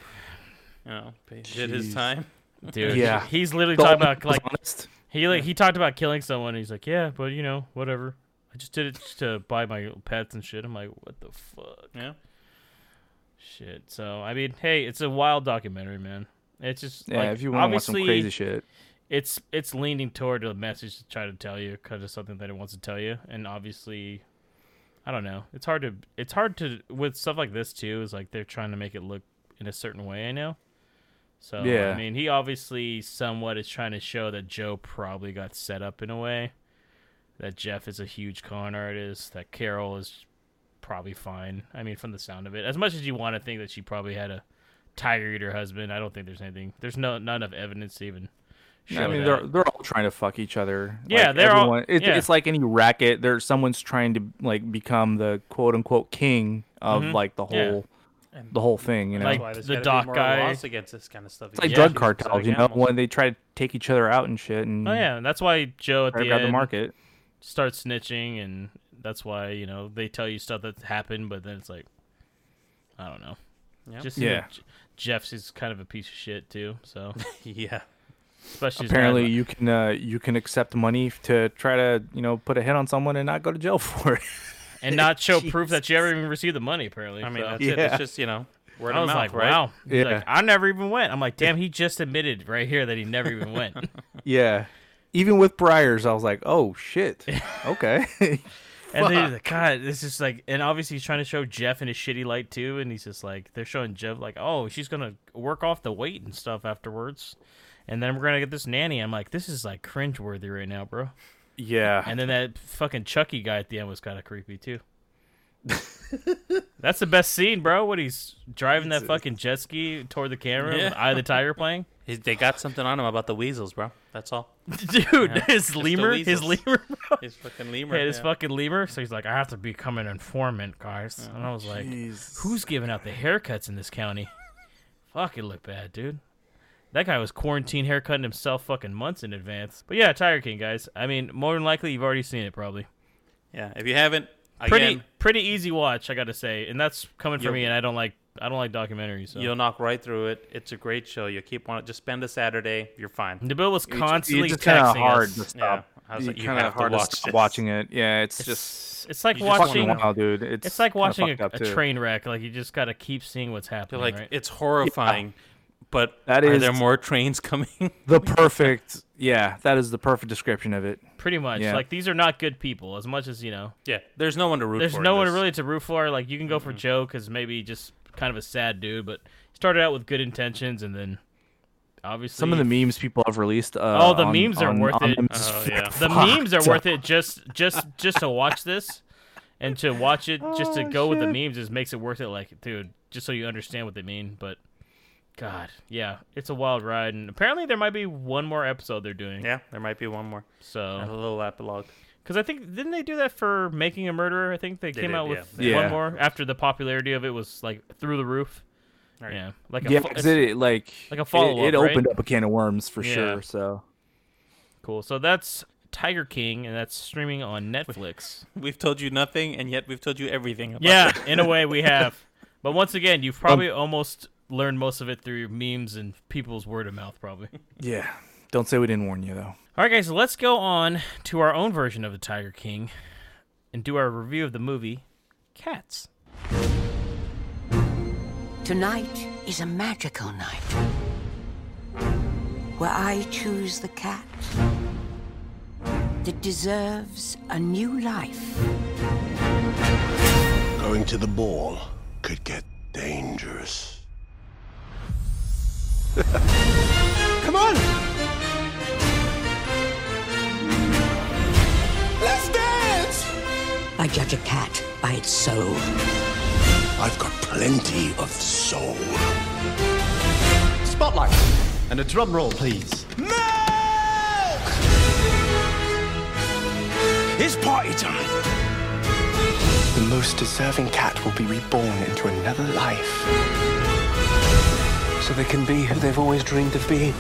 You know, did his time. Dude, Yeah. he's literally The talking about like honest. he like he talked about killing someone. He's like, yeah, but you know, whatever. I just did it just to buy my pets and shit. I'm like, what the fuck? Yeah. Shit. So I mean, hey, it's a wild documentary, man. It's just Yeah, like, if you want to watch some crazy shit. it's it's leaning toward a message to try to tell you because of something that it wants to tell you and obviously i don't know it's hard to it's hard to with stuff like this too is like they're trying to make it look in a certain way i know so Yeah. i mean he obviously somewhat is trying to show that joe probably got set up in a way that jeff is a huge con artist that carol is probably fine i mean from the sound of it as much as you want to think that she probably had a tiger eater husband i don't think there's anything there's no not enough evidence to even I mean, that. they're they're all trying to fuck each other. Yeah, Like, they're all- It's, yeah. it's like any racket. There's someone's trying to like become the quote unquote king of Mhm. like the Yeah. whole And the whole thing. You know, Like, that's why there's the gotta doc more guy- laws against this kind of stuff. it's like Yeah. drug cartels. You know, animals. when they try to take each other out and shit, and Oh yeah, and that's why Joe at the end the market. Starts snitching, and that's why you know they tell you stuff that happened, but then it's like, I don't know. Yeah. Just Yeah. yeah. Jeff's is kind of a piece of shit too. So [LAUGHS] yeah. Especially Apparently, you can uh, you can accept money to try to you know put a hit on someone and not go to jail [LAUGHS] for it. and not show [LAUGHS] proof that you ever even received the money. Apparently, I mean, so. that's it. It's just you know word I of was mouth, like, right? wow. He's Yeah. like, I never even went. I'm like, damn, he just admitted right here that he never even went. yeah, even with Briars, I was like, oh shit, [LAUGHS] okay. and then [LAUGHS] like, God, this is like, and obviously he's trying to show Jeff in a shitty light too. And he's just like, they're showing Jeff like, oh, she's gonna work off the weight and stuff afterwards. And then we're gonna get this nanny. I'm like, this is like cringeworthy right now, bro. yeah, And then that fucking Chucky guy at the end was kind of creepy too. [LAUGHS] That's the best scene, bro. When he's driving that fucking jet ski toward the camera Yeah. with Eye of the Tiger playing. [LAUGHS] He- they got something on him about the weasels, bro. That's all. [LAUGHS] Dude, his lemur, his lemur, bro. [LAUGHS] His fucking lemur. Had his yeah. fucking lemur. So he's like, I have to become an informant, guys. And I was like, who's giving out the haircuts in this county? Fuck, it looked bad, dude. That guy was quarantine haircutting himself fucking months in advance. But yeah, Tiger King, guys. I mean, more than likely, you've already seen it, probably. Yeah. If you haven't, again, pretty easy watch, I gotta say, and that's coming from me. And I don't like, I don't like documentaries. So. you'll knock right through it. It's a great show. You keep on. it. Just spend a Saturday. You're fine. Nabil was constantly it's just kind of texting hard us. to stop. Yeah. I was like, you kind of have to hard to watch stop watching it. Yeah, it's, It's just it's like watching. fucking wild, dude. It's It's like watching a, a train wreck. Like you just gotta keep seeing what's You're happening. like, right? it's horrifying. But That are there more trains coming? the [LAUGHS] perfect. Yeah, that is the perfect description of it. Pretty much. Yeah. Like these are not good people. As much as you know, yeah. There's no one to root there's for. in no one this. really to root for. Like you can go for Joe because maybe just kind of a sad dude, but he started out with good intentions and then obviously Some of the memes people have released. Uh, Oh, the on- memes are on- worth on it. them Oh, [LAUGHS] yeah. the memes are worth it just just just to watch this and to watch it just Oh, to go with the memes just makes it worth it. Like dude, just so you understand what they mean. But God, yeah, it's a wild ride, and apparently there might be one more episode they're doing. Yeah, there might be one more. So a little epilogue. Because I think didn't they do that for making a murderer? I think they, They came did, out with Yeah. one more after the popularity of it was like through the roof. Right. Yeah, like a Yeah, fo- 'cause it like like a follow-up, it opened right? up a can of worms for Yeah. sure. So cool. So that's Tiger King, and that's streaming on Netflix. [LAUGHS] We've told you nothing, and yet we've told you everything. About yeah, it. in a way we have. [LAUGHS] But once again, you've probably um, almost learned most of it through memes and people's word of mouth, probably. [LAUGHS] yeah, don't say we didn't warn you though. All right, guys, so let's go on to our own version of the Tiger King and do our review of the movie Cats. Tonight is a magical night where I choose the cat that deserves a new life. Going to the ball could get dangerous. [LAUGHS] Come on! Let's dance! I judge a cat by its soul. I've got plenty of soul. Spotlight. And a drum roll, please. Milk! It's party time! The most deserving cat will be reborn into another life. So they can be who they've always dreamed of being.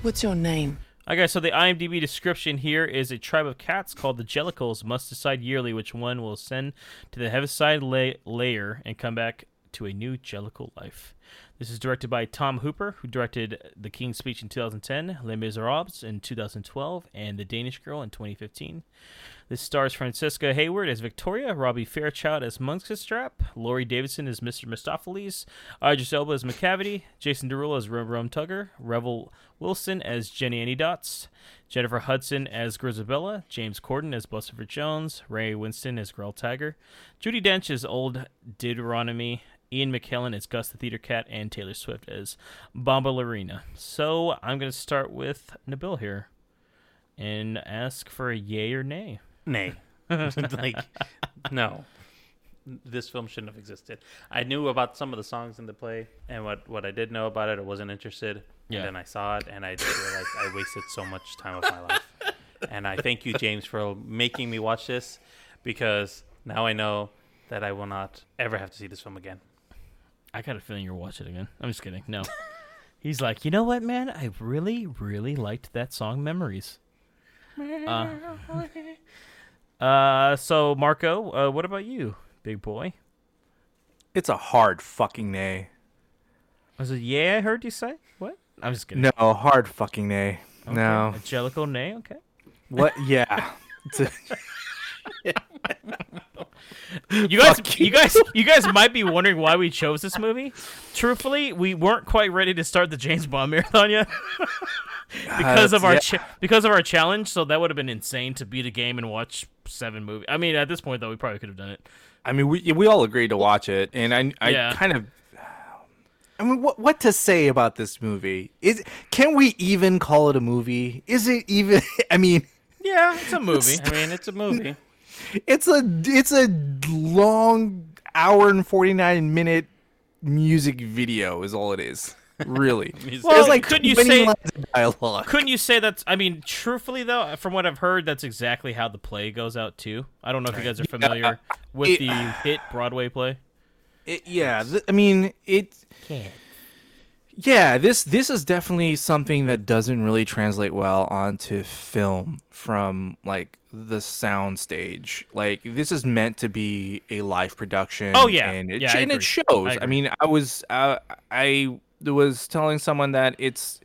What's your name? Okay, so the IMDb description here is a tribe of cats called the Jellicles must decide yearly which one will ascend to the Heaviside la- layer and come back to a new Jellicle life. This is directed by Tom Hooper, who directed The King's Speech in 2010, Les Miserables in 2012, and The Danish Girl in 2015. This stars Francesca Hayward as Victoria, Robbie Fairchild as Munkustrap, Laurie Davidson as Mr. Mistoffelees, Idris Elba as Macavity, Jason Derulo as Rum Tum Tugger, Rebel Wilson as Jennyanydots, Jennifer Hudson as Grizabella, James Corden as Bustopher Jones, Ray Winstone as Grell Tiger, Judi Dench as Old Deuteronomy, Ian McKellen as Gus the Theater Cat, and Taylor Swift as Bombalurina. So I'm going to start with Nabil here and ask for a yay or nay. Nay. [LAUGHS] like, no. This film shouldn't have existed. I knew about some of the songs in the play, and what, what I did know about it, I wasn't interested. Yeah. And then I saw it, and I just realized I wasted so much time of my life. And I thank you, James, for making me watch this because now I know that I will not ever have to see this film again. I got a feeling you'll watch it again. I'm just kidding. No. [LAUGHS] He's like, you know what, man? I really, really liked that song, Memories. Uh, [LAUGHS] uh, so Marco, uh, what about you, big boy? It's a hard fucking nay. I was it yeah? I heard you say what? I'm just kidding. No, hard fucking nay. Okay. No. Angelical nay. Okay. What? Yeah. [LAUGHS] [LAUGHS] [LAUGHS] You guys, you guys, [LAUGHS] you guys might be wondering why we chose this movie. Truthfully, we weren't quite ready to start the James Bond [LAUGHS] marathon yet because of our yeah. cha- because of our challenge. So that would have been insane to beat a game and watch seven movies. I mean, at this point though, we probably could have done it. I mean, we we all agreed to watch it, and I I Yeah. kind of. I mean, what what to say about this movie? Is can we even call it a movie? Is it even? [LAUGHS] I mean, Yeah, it's a movie. I mean, it's a movie. It's a it's a long hour and forty nine minute music video. Is all it is. Really, [LAUGHS] Well, There's like couldn't you say- dialogue? Couldn't you say that's? I mean, truthfully though, from what I've heard, that's exactly how the play goes out too. I don't know if you guys are familiar with it- the hit Broadway play. It, yeah, th- I mean it. Yeah, this this is definitely something that doesn't really translate well onto film from like the sound stage. Like this is meant to be a live production. Oh, yeah. and it, Yeah, and it shows. I I, mean, I was uh, I was telling someone that it's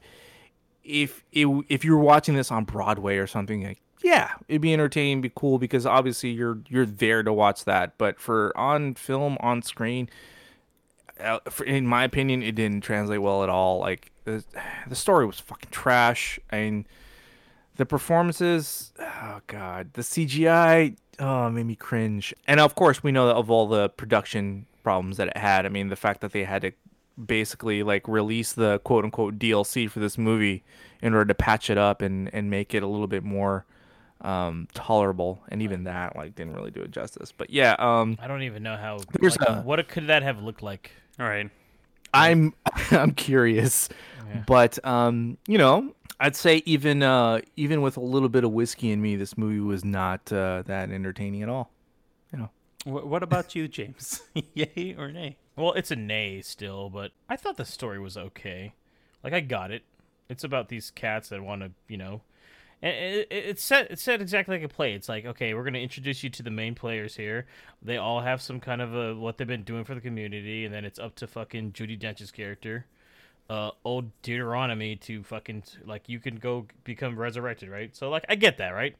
if it, if you were watching this on Broadway or something like yeah, it'd be entertaining, be cool because obviously you're you're there to watch that. But for on film on screen, in my opinion, it didn't translate well at all. Like the, the story was fucking trash, and the performances, oh god, the CGI, oh, made me cringe. And of course, we know that of all the production problems that it had. I mean, the fact that they had to basically like release the quote unquote DLC for this movie in order to patch it up and and make it a little bit more um tolerable and even that like didn't really do it justice but yeah um I don't even know how. Like, a- what could that have looked like? All right. I'm [LAUGHS] I'm curious, but um, you know, I'd say even uh, even with a little bit of whiskey in me, this movie was not uh, that entertaining at all. Wh- what about you, James? [LAUGHS] Yay or nay? Well, it's a nay still, but I thought the story was okay. Like I got it. It's about these cats that want to, you know, and it, it, it's set. It's set exactly like a play. It's like, okay, we're gonna introduce you to the main players here. They all have some kind of a what they've been doing for the community, and then it's up to fucking Judi Dench's character, uh, old Deuteronomy, to fucking like you can go become resurrected, right? So like I get that, right?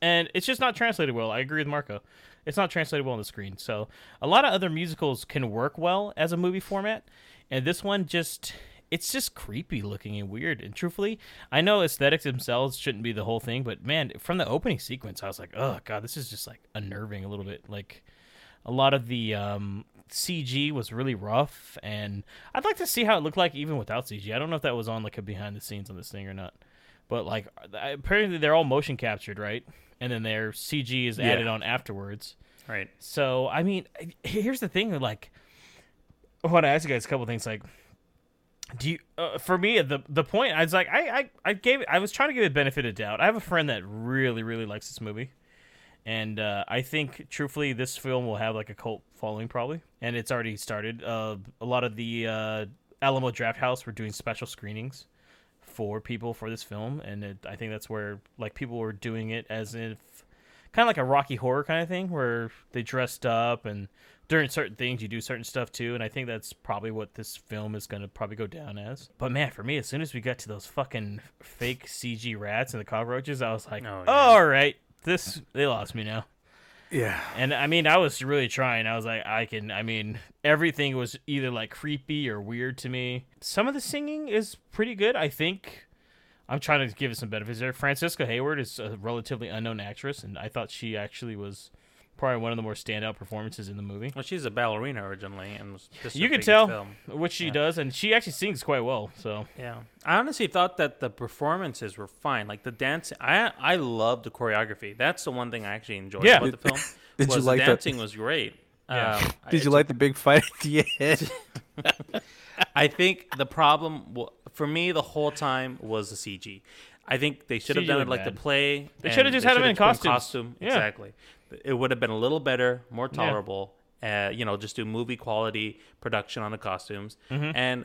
and it's just not translated well. I agree with Marco. It's not translated well on the screen. So a lot of other musicals can work well as a movie format, and this one just it's just creepy looking and weird. And truthfully, I know aesthetics themselves shouldn't be the whole thing, but man, from the opening sequence, I was like, oh god, this is just like unnerving a little bit. Like a lot of the um, CG was really rough, and I'd like to see how it looked like even without CG. I don't know if that was on like a behind the scenes on this thing or not, but like apparently they're all motion captured, right? And then their CG is added on afterwards. Right. So I mean, here's the thing: like, I want to ask you guys a couple things. Like, do you? Uh, for me, the the point I was like, I, I I gave I was trying to give it benefit of doubt. I have a friend that really really likes this movie, and uh, I think truthfully, this film will have like a cult following probably, and it's already started. Uh, a lot of the uh, Alamo Drafthouse were doing special screenings for people for this film, and it, I think that's where like people were doing it as if kind of like a Rocky Horror kind of thing, where they dressed up and during certain things you do certain stuff too. And I think that's probably what this film is going to probably go down as. But man, for me, as soon as we got to those fucking fake CG rats and the cockroaches, I was like, Oh, yeah. all right, this they lost me now. Yeah, And I mean, I was really trying. I was like, I can. I mean, everything was either like creepy or weird to me. Some of the singing is pretty good. I think. I'm trying to give it some benefits there. Francesca Hayward is a relatively unknown actress, and I thought she actually was probably one of the more standout performances in the movie. Well, she's a ballerina originally, and was just You can tell film. what she does, and she actually sings quite well. So Yeah, I honestly thought that the performances were fine. Like the dance, I I love the choreography. That's the one thing I actually enjoyed Yeah. about the film. [LAUGHS] Did you like the the- dancing was great. Yeah. Um, [LAUGHS] did you like the big fight at the end? [LAUGHS] I think the problem w- for me the whole time was the CG. I think they should have done it looked like the play. They shoulda just had him in put him costumes. Costume, Yeah. exactly. It would have been a little better, more tolerable. Uh, you know, just do movie quality production on the costumes, Mm-hmm. and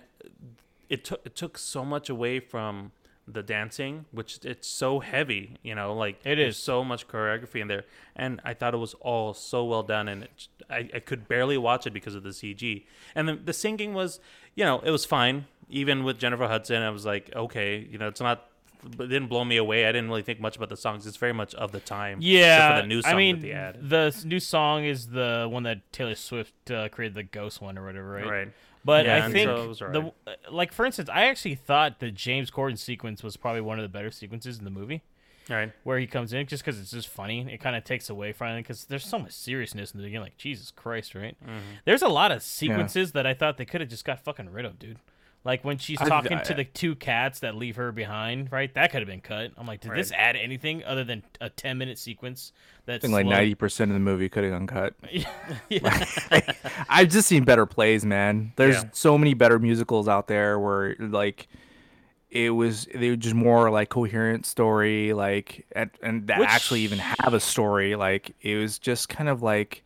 it took it took so much away from the dancing, which it's so heavy, you know, like It there's so much choreography in there, and I thought it was all so well done, and it, I, I could barely watch it because of the CG, and the, the singing was, you know, it was fine, even with Jennifer Hudson. I was like, okay, you know, it's not. But it didn't blow me away. I didn't really think much about the songs. It's very much of the time. Yeah, for the new song I mean, that they added. the new song is the one that Taylor Swift uh, created, the Ghost one or whatever, right? Right. But Yeah, I think so it was the uh, like for instance, I actually thought the James Corden sequence was probably one of the better sequences in the movie, Right. where he comes in just because it's just funny. It kind of takes away from it because there's so much seriousness in the beginning. Like Jesus Christ, right? Mm-hmm. There's a lot of sequences that I thought they could have just got fucking rid of, dude. Like when she's talking I- to the two cats that leave her behind, right? That could have been cut. I'm like, did this add anything other than a 10 minute sequence? I That's think like ninety percent of the movie could have uncut. [LAUGHS] yeah. [LAUGHS] I've just seen better plays, man. There's Yeah. so many better musicals out there where like it was they were just more like coherent story, like and, and that Which- actually even have a story. Like it was just kind of like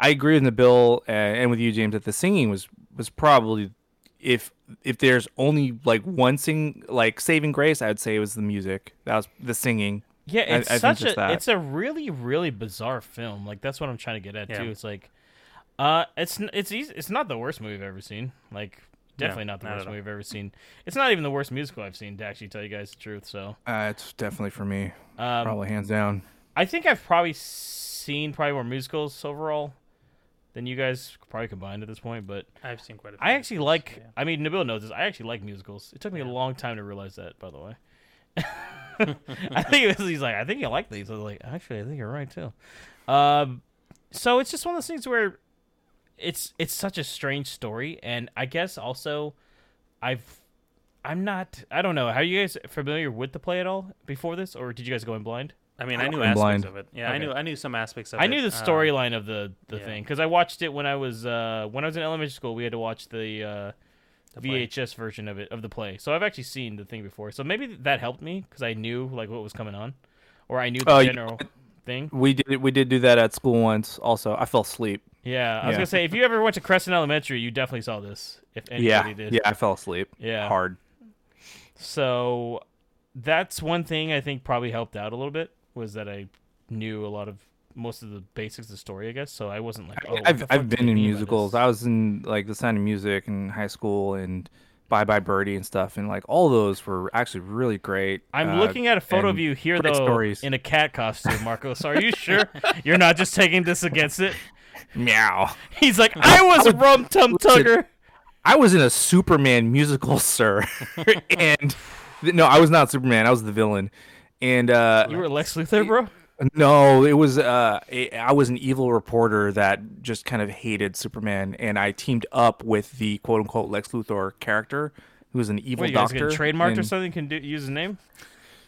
I agree with the bill uh, and with you, James, that the singing was was probably if if there's only like one sing like saving grace, I'd say it was the music. That was the singing. Yeah, it's I think such a that. it's a really really bizarre film. Like that's what I'm trying to get at Yeah. too. It's like, uh, it's it's easy, it's not the worst movie I've ever seen. Like definitely not the not worst movie I've ever seen. It's not even the worst musical I've seen to actually tell you guys the truth. So Uh, it's definitely for me, um, probably hands down. I think I've probably seen probably more musicals overall than you guys probably combined at this point. But I've seen quite a few. I actually like. yeah. I mean, Nabil knows this. I actually like musicals. It took me a long time to realize that, by the way. [LAUGHS] [LAUGHS] I think was, he's like, I think you like these. I was like, actually, I think you're right too. Um, so it's just one of those things where it's it's such a strange story, and I guess also, I've I'm not. I don't know. Are you guys familiar with the play at all before this, or did you guys go in blind? I mean, I I'm knew aspects blind. of it. Yeah, I knew I knew some aspects of I it. I knew the Um, storyline of the the yeah. thing because I watched it when I was uh when I was in elementary school. We had to watch the uh, The play. VHS version of it of the play. So I've actually seen the thing before. So maybe that helped me because I knew like what was coming on, or I knew the you- general thing. We did we did do that at school once. Also, I fell asleep. Yeah, I was Yeah. gonna say if you ever went to Crescent Elementary, you definitely saw this. If anybody Yeah, did. yeah, I fell asleep. Yeah. hard. So that's one thing I think probably helped out a little bit was that I knew a lot of most of the basics of the story. I guess so. I wasn't like oh, I've I've been in musicals. I was in like the Sound of Music in high school and Bye Bye Birdie and stuff, and like all those were actually really great. I'm uh, looking at a photo of you here though stories. in a cat costume, Marcos. Are you [LAUGHS] sure you're not just taking this against it? Meow. [LAUGHS] He's like, I was Rum Tum Tugger. I was in a Superman musical, [LAUGHS] sir, and no, I was not Superman. I was the villain, and uh, You were Lex Luthor, bro. No, it was uh I was an evil reporter that just kind of hated Superman and I teamed up with the quote unquote Lex Luthor character who was an evil guys doctor. trademarked or and something? Can do, use his name?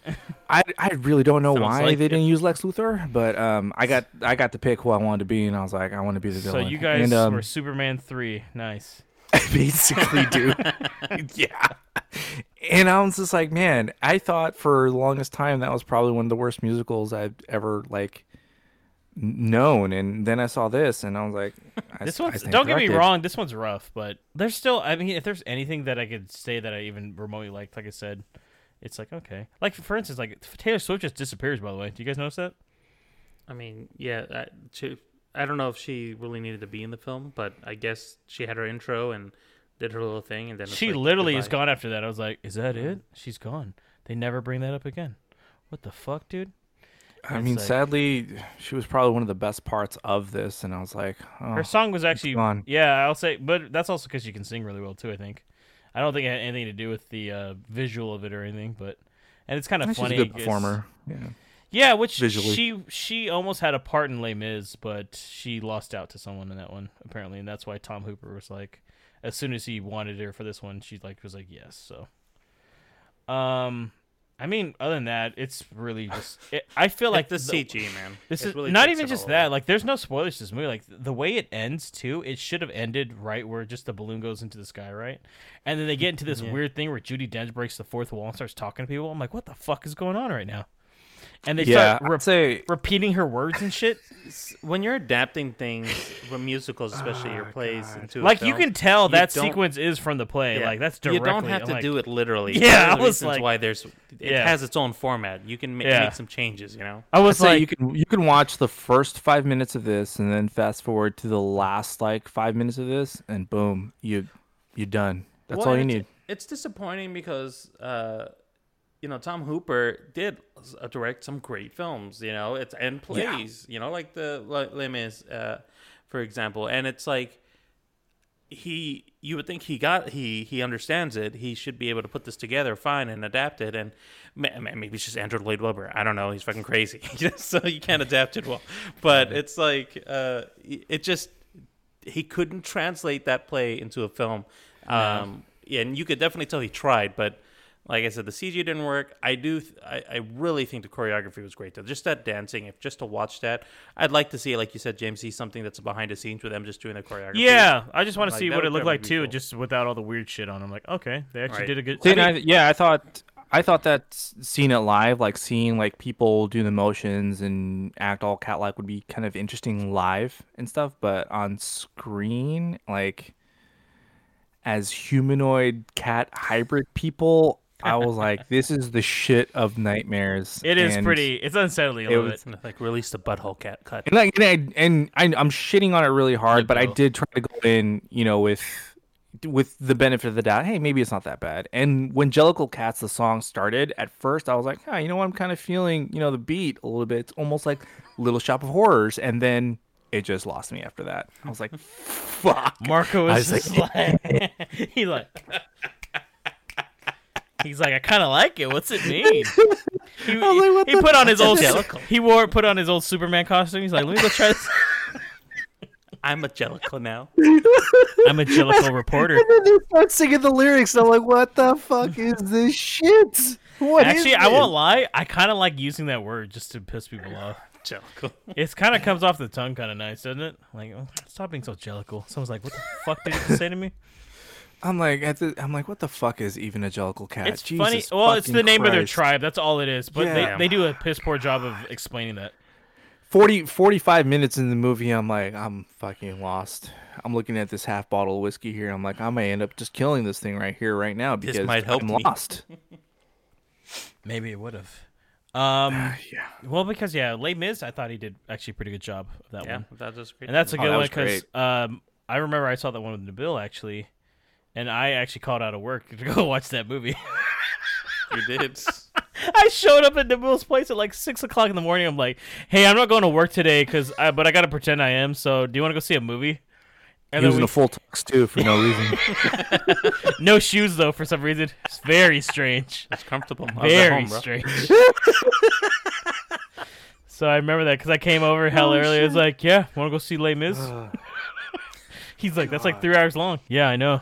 [LAUGHS] I I really don't know Sounds why like they it. didn't use Lex Luthor, but um I got I got to pick who I wanted to be and I was like I want to be the villain. So you guys and, um, were Superman three. Nice. [LAUGHS] basically do. [LAUGHS] yeah. And I was just like, man, I thought for the longest time that was probably one of the worst musicals I've ever like known. And then I saw this and I was like, I, This I one's don't get me corrected. wrong. This one's rough, but there's still. I mean, if there's anything that I could say that I even remotely liked, like I said, it's like okay. Like for instance, like Taylor Swift just disappears. By the way, do you guys notice that? I mean, yeah, I, she, I don't know if she really needed to be in the film, but I guess she had her intro and did her little thing, and then She like, literally is gone after that. I was like, is that it? She's gone. They never bring that up again. What the fuck, dude? I It's mean, like- sadly, she was probably one of the best parts of this. And I was like, oh, Her song was actually gone. yeah, I'll say, but that's also because she can sing really well too. I think. I don't think it had anything to do with the uh, visual of it or anything, but and it's kind of funny. she's a good performer. Yeah. Yeah, which Visually. she she almost had a part in Les Mis, but she lost out to someone in that one apparently, and that's why Tom Hooper was like, as soon as he wanted her for this one, she like was like yes. So, um, I mean, other than that, it's really just [LAUGHS] it, I feel like the CG, man. This It is really not even just that. Like, there's no spoilers to this movie. Like, the way it ends too, it should have ended right where just the balloon goes into the sky, right? And then they get into this [LAUGHS] weird thing where Judi Dench breaks the fourth wall and starts talking to people. I'm like, what the fuck is going on right now? And they Yeah, start I'd say repeating her words and shit. when you're adapting things, with musicals, especially your plays, into a Like you can tell you that sequence is from the play. Yeah. Like that's directly. you don't have I'm to like, do it literally. Yeah, I was like- why there's it Yeah. has its own format. You can ma- Yeah. make some changes. You know. I I'd was say like, you can you can watch the first five minutes of this and then fast forward to the last like five minutes of this and boom you you're done. That's Well, all you need. it's- It's disappointing because uh, you know Tom Hooper did uh, direct some great films, you know, it's and plays, you know, like the like Les Mis, uh, for example, and it's like he you would think he got he he understands it he should be able to put this together fine and adapt it and ma- ma- maybe it's just andrew lloyd webber i don't know he's fucking crazy [LAUGHS] so you can't adapt it well but it's like uh it just he couldn't translate that play into a film um yeah, and you could definitely tell he tried but like I said, the CG didn't work. I do. Th- I, I really think the choreography was great though. Just that dancing, if just to watch that, I'd like to see, like you said, James, see something that's behind the scenes with them just doing the choreography. yeah, I just want to Like, see that what it would looked like be too, cool. just without all the weird shit on. I'm like, okay, they actually Right. did a good. See, I and I- mean, yeah, I thought I thought that s- seeing it live, like seeing like people do the motions and act all cat like would be kind of interesting live and stuff, but on screen, like as humanoid cat hybrid people, I was like, this is the shit of nightmares. it is and- pretty. It's unsettling a it little was- bit. like release the butthole cat cut. And like, and, I, and I, I'm shitting on it really hard, but I did try to go in, you know, with with the benefit of the doubt. Hey, maybe it's not that bad. And when Jellicle Cats, the song started, at first I was like, ah, you know what? I'm kind of feeling, you know, the beat a little bit. It's almost like Little Shop of Horrors, and then it just lost me after that. I was like, fuck. Marco I is was just like, [LAUGHS] he's like, he's like, I kind of like it. What's it mean? [LAUGHS] He, like, what he the put on his old Jellicle. he wore put on his old Superman costume. He's like, let me go try this. [LAUGHS] I'm a Jellicle now. I'm a Jellicle reporter. And then they start singing the lyrics. I'm like, what the fuck is this shit? What is Actually, I this? won't lie. I kind of like using that word just to piss people off. Jellicle. It kind of comes off the tongue kind of nice, doesn't it? Like, oh, stop being so jellicle. Someone's like, what the fuck did you say to me? I'm like, at the, I'm like, what the fuck is even a Jellicle cat? It's Jesus funny. Well, it's the fucking name of their tribe. That's all it is. But Yeah. they, they do a piss poor job of explaining that. 40, 45 minutes in the movie, I'm like, I'm fucking lost. I'm looking at this half bottle of whiskey here. I'm like, I may end up just killing this thing right here, right now, because might help I'm me. lost. [LAUGHS] Maybe it would have. Um, yeah. well, because yeah, Les Mis, I thought he did actually a pretty good job of that one. Yeah, one, that was great. and that's a Oh, good that one was because um, I remember I saw that one with Nabil actually, and I actually called out of work [LAUGHS] to go watch that movie. you did. [LAUGHS] I showed up at Nabil's place at like six o'clock in the morning. I'm like, "Hey, I'm not going to work today because, I, but I got to pretend I am. So, do you want to go see a movie?" And He was then in a full tux too for no reason. [LAUGHS] no shoes though for some reason. It's very strange. It's comfortable. I was Very home, bro. strange. so I remember that because I came over Oh, hell early. I was like, "Yeah, want to go see Les Mis?" He's like, "That's like three hours long." Yeah, I know.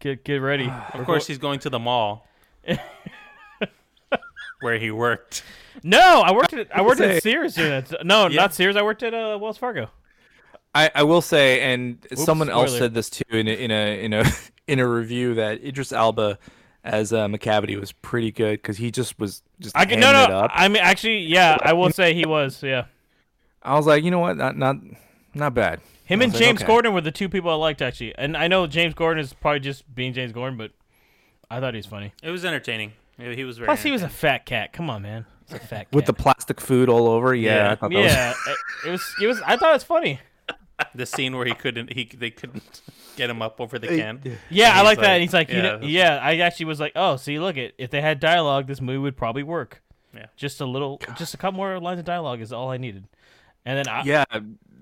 Get get ready. [SIGHS] Of course, he's going to the mall [LAUGHS] where he worked. No, I worked at I worked Say- at Sears during that. No, Yeah. not Sears. I worked at uh, Wells Fargo. I, I will say, and someone else spoiler. said this too in a, in a in a [LAUGHS] in a review that Idris Elba as uh, Macavity was pretty good because he just was just I can, handing no it no. up. I mean, actually, yeah, I will say he was. Yeah, I was like, you know what, not not not bad. Him and was like, James okay. Gordon were the two people I liked actually. And I know James Corden is probably just being James Corden, but I thought he was funny. It was entertaining. He he was very. Plus, he was a fat cat. Come on, man. He's a fat cat. with the plastic food all over. Yeah, I thought that was- yeah. it- it was. It was. I thought it was funny. [LAUGHS] the scene where he couldn't. He they couldn't get him up over the can. Yeah, I he's like that. like- And he's like, you yeah, know, yeah. I actually was like, oh, see, look it. If they had dialogue, this movie would probably work. Yeah. Just a little, just a couple more lines of dialogue is all I needed. And then I, yeah.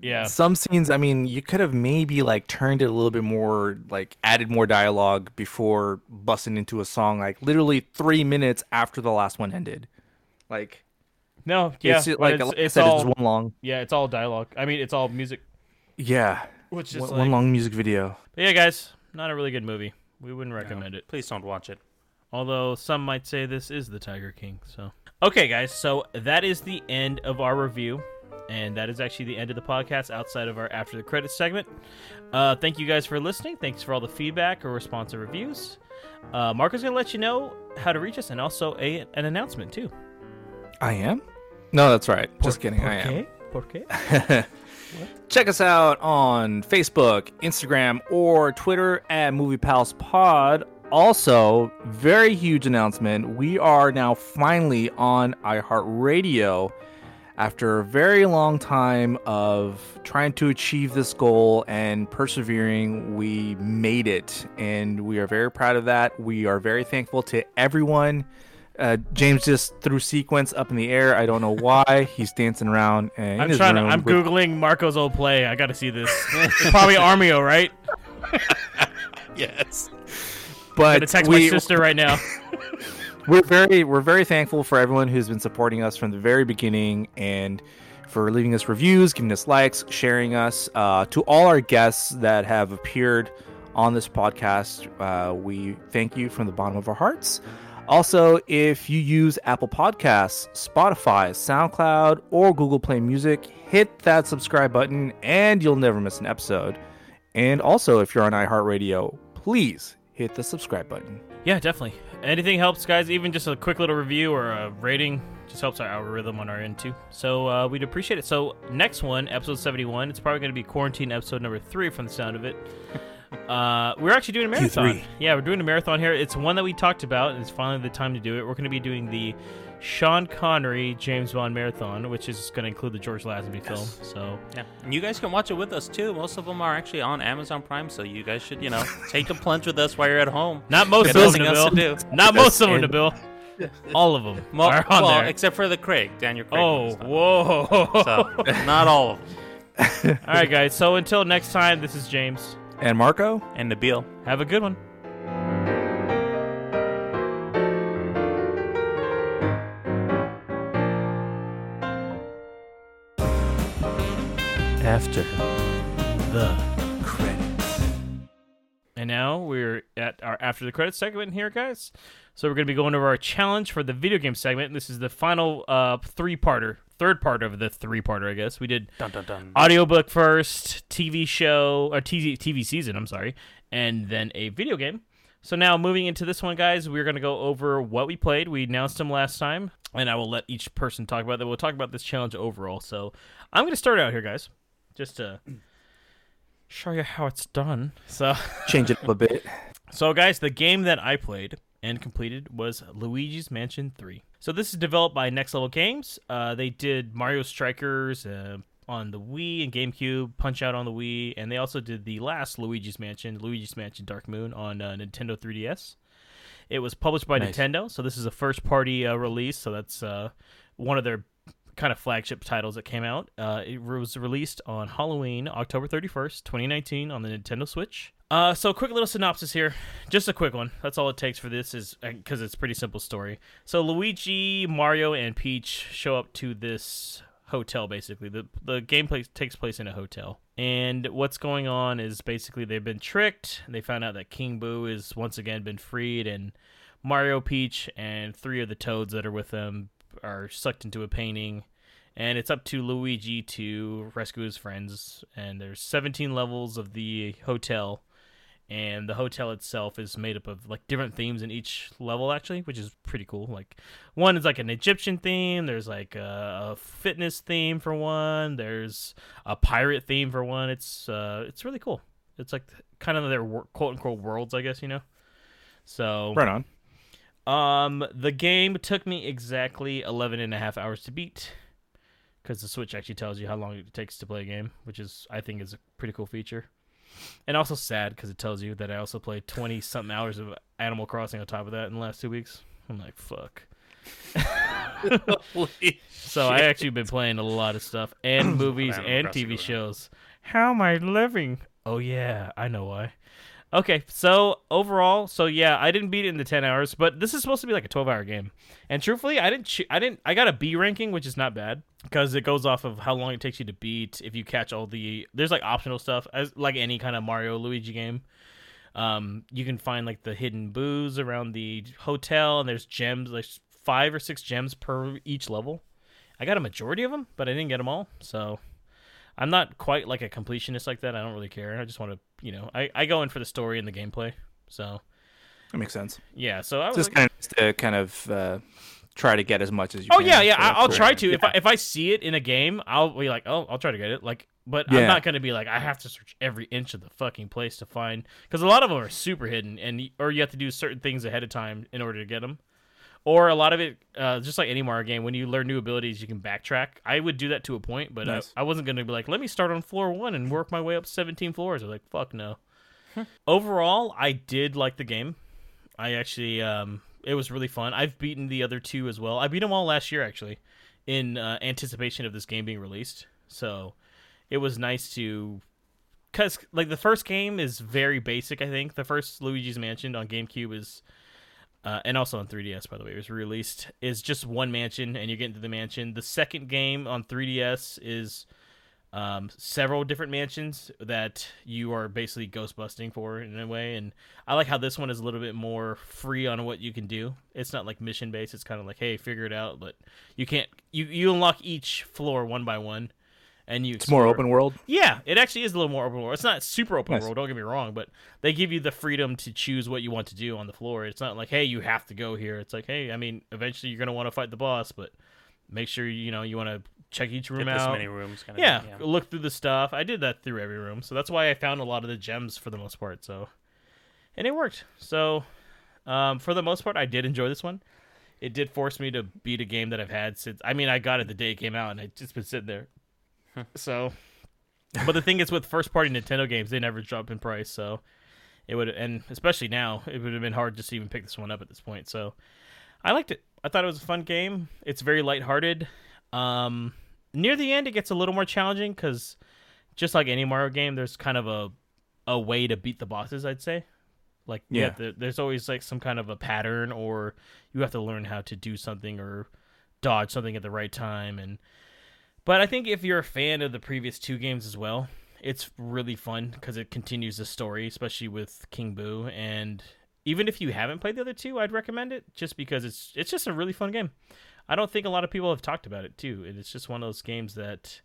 Yeah, Some scenes, I mean, you could have maybe like turned it a little bit more, like added more dialogue before busting into a song, like literally three minutes after the last one ended. Like, no, yeah, it's just, but like, it's, like I it's said, all, it's one long. yeah, it's all dialogue. I mean, it's all music. Yeah, Which is one, like, one long music video. But yeah, guys, not a really good movie. We wouldn't recommend it. Please don't watch it. Although some might say this is the Tiger King. So okay, guys. So that is the end of our review, and that is actually the end of the podcast outside of our after the credits segment. Uh, thank you guys for listening. Thanks for all the feedback or responsive reviews. Uh, Marco's gonna let you know how to reach us, and also a an announcement too. I am? No, that's right. Just kidding. I am. Por qué? [LAUGHS] Check us out on Facebook, Instagram, or Twitter at Movie Pals Pod. Also, very huge announcement. We are now finally on iHeartRadio. After a very long time of trying to achieve this goal and persevering, we made it. And we are very proud of that. We are very thankful to everyone. Uh, James just threw sequence up in the air. I don't know [LAUGHS] why. He's dancing around. uh, in I'm his trying to. room I'm with- googling Marco's old play. I got to see this. [LAUGHS] it's probably Armio, right? [LAUGHS] Yes. I'm But gonna text we, my sister right now. We're very we're very thankful for everyone who's been supporting us from the very beginning and for leaving us reviews, giving us likes, sharing us. Uh, to all our guests that have appeared on this podcast, uh, we thank you from the bottom of our hearts. Also, if you use Apple Podcasts, Spotify, SoundCloud, or Google Play Music, hit that subscribe button and you'll never miss an episode. And also, if you're on iHeartRadio, please hit the subscribe button. Yeah, definitely. Anything helps, guys. Even just a quick little review or a rating just helps our algorithm on our end too. So uh, we'd appreciate it. So next one, episode seventy-one. It's probably going to be quarantine episode number three, from the sound of it. [LAUGHS] Uh, we're actually doing a marathon. Q3. Yeah, we're doing a marathon here. It's one that we talked about, and it's finally the time to do it. We're going to be doing the Sean Connery James Bond marathon, which is going to include the George Lazenby film. So Yeah, and you guys can watch it with us too. Most of them are actually on Amazon Prime, so you guys should, you know, [LAUGHS] take a plunge with us while you're at home. not most of nothing them, else to to Bill. do. Not most of them, and- to Bill. [LAUGHS] All of them Well, are on well, there. except for the Craig, Daniel Craig. Oh, whoa! So [LAUGHS] not all of them. All right, guys. So until next time, this is James. And Marco? And Nabil. Have a good one. After. The credits. And now we're at our after the credits segment here, guys. So we're going to be going over our challenge for the video game segment. This is the final uh, three-parter, third part of the three-parter, I guess. We did Dun dun dun. audiobook first, TV show or TV TV season, I'm sorry, and then a video game. So now moving into this one, guys, we're gonna go over what we played. We announced them last time, and I will let each person talk about that. We'll talk about this challenge overall. So I'm gonna start out here, guys, just to show you how it's done. So. [LAUGHS] Change it up a bit. So, guys, the game that I played and completed was Luigi's Mansion 3. So, this is developed by Next Level Games. Uh, they did Mario Strikers uh, on the Wii and GameCube, Punch Out on the Wii, and they also did the last Luigi's Mansion, Luigi's Mansion Dark Moon, on uh, Nintendo 3DS. It was published by Nice. Nintendo, so this is a first party uh, release. So, that's uh, one of their kind of flagship titles that came out. Uh, it was released on Halloween, October 31st, 2019, on the Nintendo Switch. Uh, so quick little synopsis here, just a quick one. That's all it takes for this is because it's a pretty simple story. So Luigi, Mario, and Peach show up to this hotel. Basically, the the gameplay takes place in a hotel, and what's going on is basically they've been tricked. They found out that King Boo is once again been freed, and Mario, Peach, and three of the Toads that are with them are sucked into a painting. And it's up to Luigi to rescue his friends. And there's 17 levels of the hotel and the hotel itself is made up of like different themes in each level actually which is pretty cool like one is like an egyptian theme there's like a, a fitness theme for one there's a pirate theme for one it's uh it's really cool it's like kind of their quote unquote worlds i guess you know so Right on. Um, the game took me exactly 11 and a half hours to beat because the Switch actually tells you how long it takes to play a game, which is, I think, is a pretty cool feature. And also sad because it tells you that I also played 20 something hours of Animal Crossing on top of that in the last two weeks. I'm like, fuck. [LAUGHS] [LAUGHS] So I actually been playing a lot of stuff and [CLEARS THROAT] movies and TV shows. How am I living? Oh yeah, I know why. Okay, so overall, so yeah, I didn't beat it in the ten hours, but this is supposed to be like a twelve-hour game. And truthfully, I didn't, I didn't, I got a B ranking, which is not bad because it goes off of how long it takes you to beat. If you catch all the, there's like optional stuff as like any kind of Mario Luigi game. Um, you can find like the hidden booze around the hotel, and there's gems, like five or six gems per each level. I got a majority of them, but I didn't get them all. So I'm not quite like a completionist like that. I don't really care. I just want to, you know, I, I go in for the story and the gameplay. So That makes sense. yeah, so I was Just like, kind of, to kind of uh, try to get as much as you can. Oh yeah, yeah. I, that's I'll cool. try to. If I if I see it in a game, I'll be like, oh, I'll try to get it. Like, but Yeah. I'm not gonna be like, I have to search every inch of the fucking place to find because a lot of them are super hidden, and or you have to do certain things ahead of time in order to get them. Or a lot of it, uh, just like any Mario game, when you learn new abilities, you can backtrack. I would do that to a point, but Nice. I, I wasn't gonna be like, let me start on floor one and work my way up 17 floors. I was like, fuck no. Overall, I did like the game. I actually, um, it was really fun. I've beaten the other two as well. I beat them all last year actually, in uh, anticipation of this game being released. So it was nice to, cause like the first game is very basic. I think the first Luigi's Mansion on GameCube is, uh, and also on 3DS by the way, it was released is just one mansion and you get into the mansion. The second game on 3DS is um, several different mansions that you are basically ghost busting for in a way. And I like how this one is a little bit more free on what you can do. It's not like mission based. It's kind of like, hey, figure it out. But you can't. You you unlock each floor one by one, and you. It's more open world. Yeah, it actually is a little more open world. It's not super open Nice. world. Don't get me wrong, but they give you the freedom to choose what you want to do on the floor. It's not like, hey, you have to go here. It's like, hey, I mean, eventually you're gonna want to fight the boss, but make sure you know you want to check each room Get this out. many rooms. Kind Yeah, of thing, look through the stuff. I did that through every room, so that's why I found a lot of the gems for the most part. So, and it worked. So, um, for the most part, I did enjoy this one. It did force me to beat a game that I've had since. I mean, I got it the day it came out, and I just been sitting there. So, but the thing is, with first party Nintendo games, they never drop in price. So, it would, and especially now, it would have been hard just to even pick this one up at this point. So, I liked it. I thought it was a fun game. It's very lighthearted. Um, near the end, it gets a little more challenging because, just like any Mario game, there's kind of a a way to beat the bosses. I'd say, like Yeah. have to- there's always like some kind of a pattern, or you have to learn how to do something or dodge something at the right time. And but I think if you're a fan of the previous two games as well, it's really fun because it continues the story, especially with King Boo. And even if you haven't played the other two, I'd recommend it just because it's it's just a really fun game. I don't think a lot of people have talked about it too. It's just one of those games that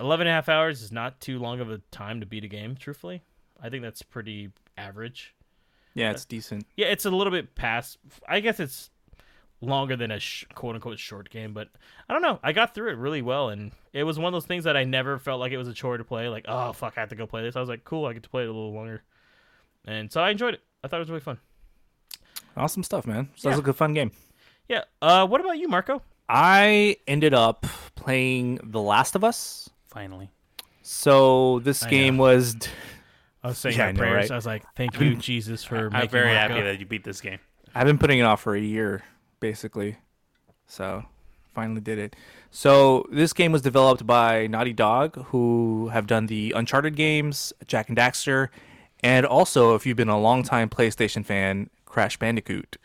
11 and a half hours is not too long of a time to beat a game, truthfully. I think that's pretty average. Yeah, it's decent. Yeah, it's a little bit past. I guess it's longer than a sh- quote unquote short game, but I don't know. I got through it really well, and it was one of those things that I never felt like it was a chore to play. Like, oh fuck, I have to go play this. I was like, cool, I get to play it a little longer, and so I enjoyed it. I thought it was really fun. Awesome stuff, man. Sounds Yeah. like a good fun game. Yeah. Uh, what about you, Marco? I ended up playing The Last of Us. Finally. So this I game know. was I was saying Yeah, my I know, prayers. right? I was like, thank you, [LAUGHS] Jesus, for I'm making very Marco. happy that you beat this game. I've been putting it off for a year, basically. So finally did it. So this game was developed by Naughty Dog, who have done the Uncharted games, Jak and Daxter, and also, if you've been a longtime PlayStation fan, Crash Bandicoot.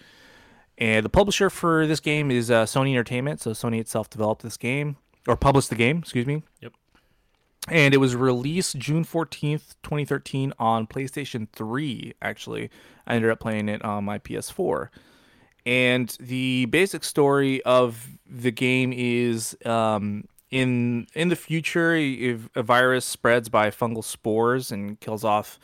And the publisher for this game is uh, Sony Entertainment. So Sony itself developed this game or published the game. Excuse me. Yep. And it was released June fourteenth, twenty thirteen, on PlayStation Three. Actually, I ended up playing it on my PS4. And the basic story of the game is um, in in the future, if a virus spreads by fungal spores and kills off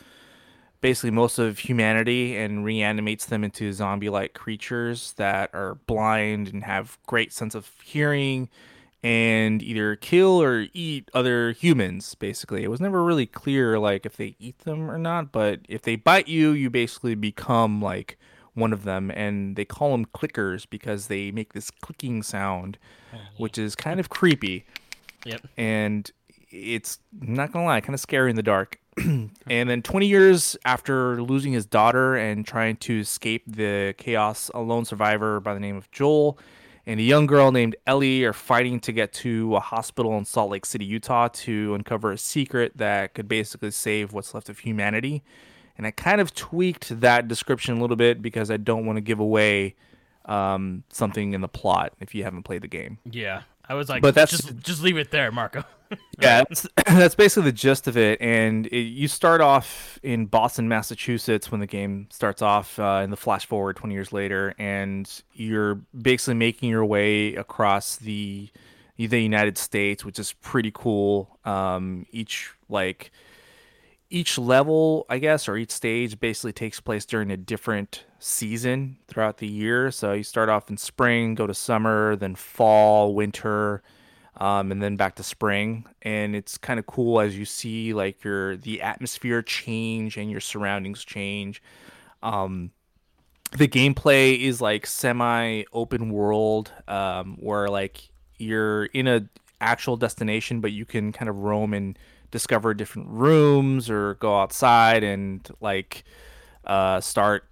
basically most of humanity and reanimates them into zombie-like creatures that are blind and have great sense of hearing and either kill or eat other humans basically. It was never really clear like if they eat them or not but if they bite you you basically become like one of them and they call them clickers because they make this clicking sound oh, which is kind of creepy Yep. and it's not gonna lie, kind of scary in the dark. [CLEARS THROAT] and then 20 years after losing his daughter and trying to escape the chaos, a lone survivor by the name of Joel and a young girl named Ellie are fighting to get to a hospital in Salt Lake City, Utah, to uncover a secret that could basically save what's left of humanity. And I kind of tweaked that description a little bit because I don't want to give away um, something in the plot if you haven't played the game. Yeah. I was like, But that's- just just leave it there, Marco. [LAUGHS] Yeah, that's, [CLEARS THROAT] that's basically the gist of it. And it, you start off in Boston, Massachusetts when the game starts off uh, in the flash forward 20 years later, and you're basically making your way across the the United States, which is pretty cool. Um, each like each level, I guess, or each stage basically takes place during a different season throughout the year. So you start off in spring, go to summer, then fall, winter, um, and then back to spring. And it's kind of cool as you see like your the atmosphere change and your surroundings change. Um, the gameplay is like semi open world, um, where like you're in a actual destination, but you can kind of roam and discover different rooms or go outside and like uh, start,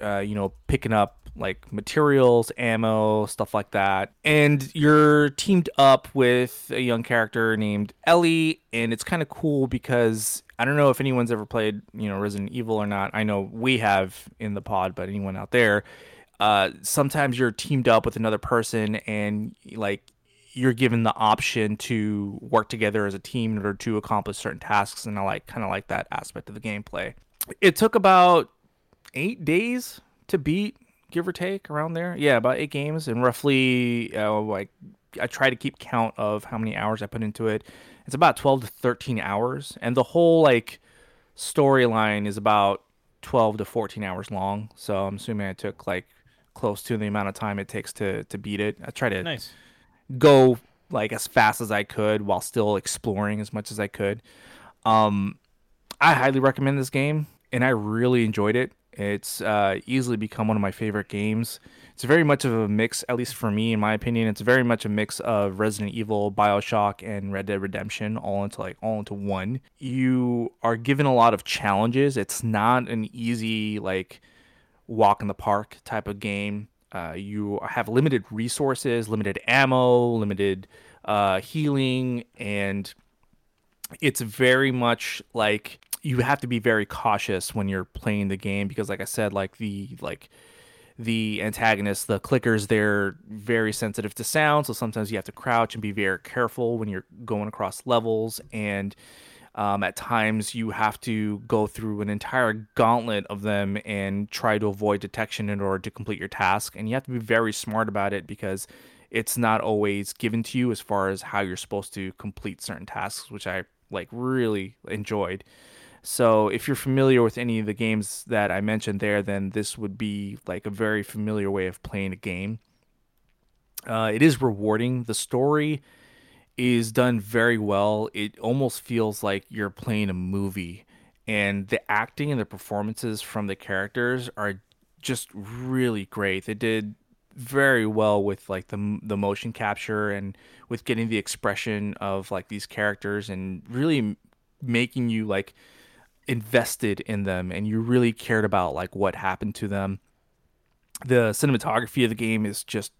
uh, you know, picking up like materials, ammo, stuff like that. And you're teamed up with a young character named Ellie, and it's kind of cool because I don't know if anyone's ever played, you know, Resident Evil or not. I know we have in the pod, but anyone out there, uh, sometimes you're teamed up with another person and like you're given the option to work together as a team in order to accomplish certain tasks and I like kind of like that aspect of the gameplay. It took about 8 days to beat give or take around there. Yeah, about 8 games and roughly uh, like I try to keep count of how many hours I put into it. It's about 12 to 13 hours and the whole like storyline is about 12 to 14 hours long. So I'm assuming I took like close to the amount of time it takes to to beat it. I try to Nice. Go like as fast as I could while still exploring as much as I could. Um, I highly recommend this game, and I really enjoyed it. It's uh, easily become one of my favorite games. It's very much of a mix, at least for me, in my opinion. It's very much a mix of Resident Evil, Bioshock, and Red Dead Redemption, all into like all into one. You are given a lot of challenges. It's not an easy like walk in the park type of game. Uh, you have limited resources, limited ammo, limited uh, healing, and it's very much like you have to be very cautious when you're playing the game because, like I said, like the like the antagonists, the clickers, they're very sensitive to sound, so sometimes you have to crouch and be very careful when you're going across levels. And um, at times, you have to go through an entire gauntlet of them and try to avoid detection in order to complete your task. And you have to be very smart about it because it's not always given to you as far as how you're supposed to complete certain tasks, which I like really enjoyed. So, if you're familiar with any of the games that I mentioned there, then this would be like a very familiar way of playing a game. Uh, it is rewarding. The story is done very well. It almost feels like you're playing a movie, and the acting and the performances from the characters are just really great. They did very well with like the the motion capture and with getting the expression of like these characters and really making you like invested in them and you really cared about like what happened to them. The cinematography of the game is just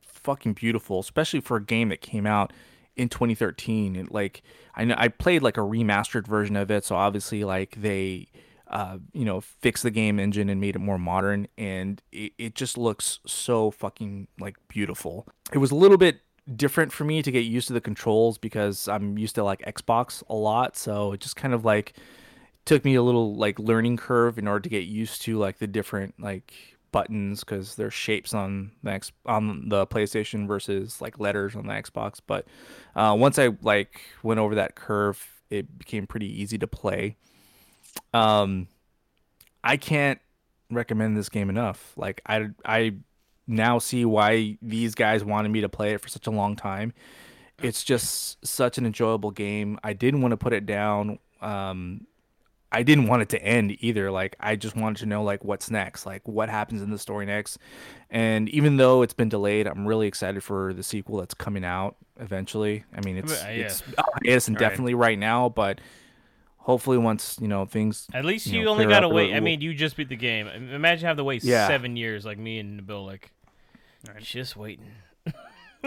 fucking beautiful, especially for a game that came out in 2013 and like i know i played like a remastered version of it so obviously like they uh you know fixed the game engine and made it more modern and it, it just looks so fucking like beautiful. It was a little bit different for me to get used to the controls because i'm used to like xbox a lot so it just kind of like took me a little like learning curve in order to get used to like the different like buttons because there's shapes on the X- on the PlayStation versus like letters on the Xbox. But uh, once I like went over that curve, it became pretty easy to play. Um, I can't recommend this game enough. Like I I now see why these guys wanted me to play it for such a long time. It's just such an enjoyable game. I didn't want to put it down. Um, I didn't want it to end either. Like I just wanted to know like what's next, like what happens in the story next. And even though it's been delayed, I'm really excited for the sequel that's coming out eventually. I mean, it's But, uh, yeah. it's hiatus Right. indefinitely right now, but hopefully once you know things. At least you you, know, only gotta a wait. little- I mean, you just beat the game. Imagine having to wait Yeah. seven years, like me and Nabil. Like, just waiting.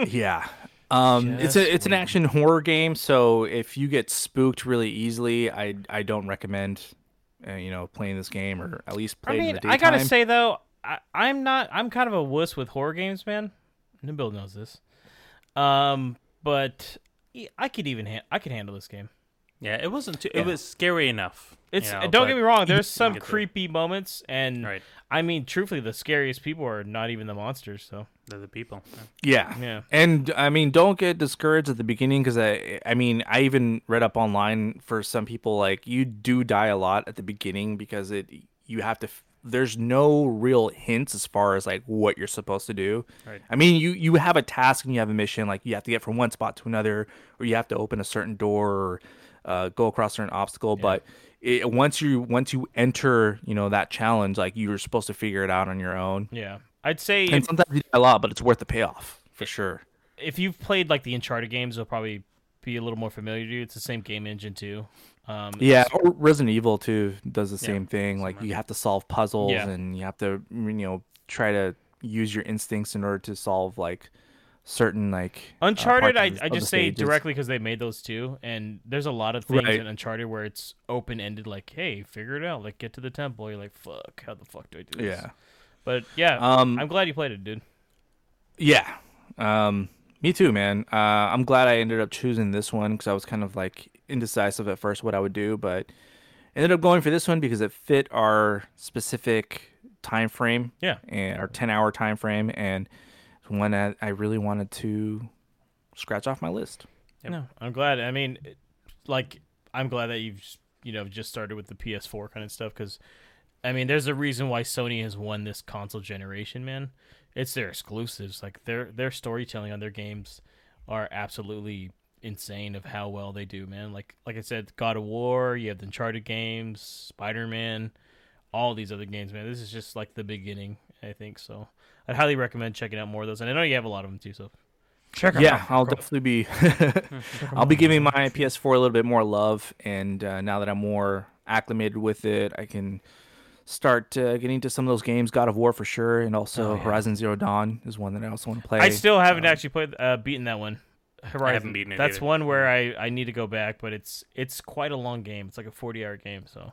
yeah. [LAUGHS] Um, it's Just a it's an action horror game, so if you get spooked really easily, I I don't recommend, uh, you know, playing this game or at least I play it in mean, the daytime. I gotta say though, I, I'm not. I'm kind of a wuss with horror games, man. Nabil knows this. Um, but I could even ha- I could handle this game. Yeah, it wasn't too. Yeah. It was scary enough. you It's know, don't get me wrong. There's some get it. creepy moments, and Right. I mean, truthfully, the scariest people are not even the monsters. So They're the people. Yeah. Yeah. Yeah. And I mean, don't get discouraged at the beginning because I, I mean, I even read up online for some people like you do die a lot at the beginning because it you have to. f- There's no real hints as far as like what you're supposed to do. Right. I mean, you you have a task and you have a mission like you have to get from one spot to another, or you have to open a certain door or uh, go across a certain obstacle. But it, once you once you enter, you know that challenge, like you're supposed to figure it out on your own. Yeah, I'd say And if, sometimes you die a lot, but it's worth the payoff for sure. if you've played like the Uncharted games, it'll probably be a little more familiar to you. It's the same game engine too. Um, Yeah, or Resident Evil too does the same thing. Like you have to solve puzzles Yeah. and you have to you know try to use your instincts in order to solve like certain like uh, Uncharted, parts I, I just say stages. directly because they made those two, and there's a lot of things Right. in Uncharted where it's open ended, like, hey, figure it out, like get to the temple. You're like, fuck, how the fuck do I do this? Yeah. But yeah, Um, I'm glad you played it, dude. Yeah. Um, me too, man. Uh, I'm glad I ended up choosing this one because I was kind of like indecisive at first what I would do, but ended up going for this one because it fit our specific time frame. Yeah. And our 10 hour time frame, and one that I really wanted to scratch off my list. No, I'm glad. I mean, like, I'm glad that you've you know just started with the PS4 kind of stuff because, I mean, there's a reason why Sony has won this console generation, man. It's their exclusives. Like their their storytelling on their games are absolutely insane of how well they do, man. Like like I said, God of War, you have the Uncharted games, Spider Man, all these other games, man. This is just like the beginning, I think. So I'd highly recommend checking out more of those. And I know you have a lot of them too, so check 'em yeah, out. Yeah, I'll definitely be. [LAUGHS] I'll be giving my PS4 a little bit more love, and uh, now that I'm more acclimated with it, I can start uh, getting to some of those games. God of War for sure, and also Horizon Zero Dawn is one that I also want to play. I still haven't Um, actually played uh, beaten that one. Horizon. beaten it That's either. one where I, I need to go back, but it's it's quite a long game. It's like a forty hour game, so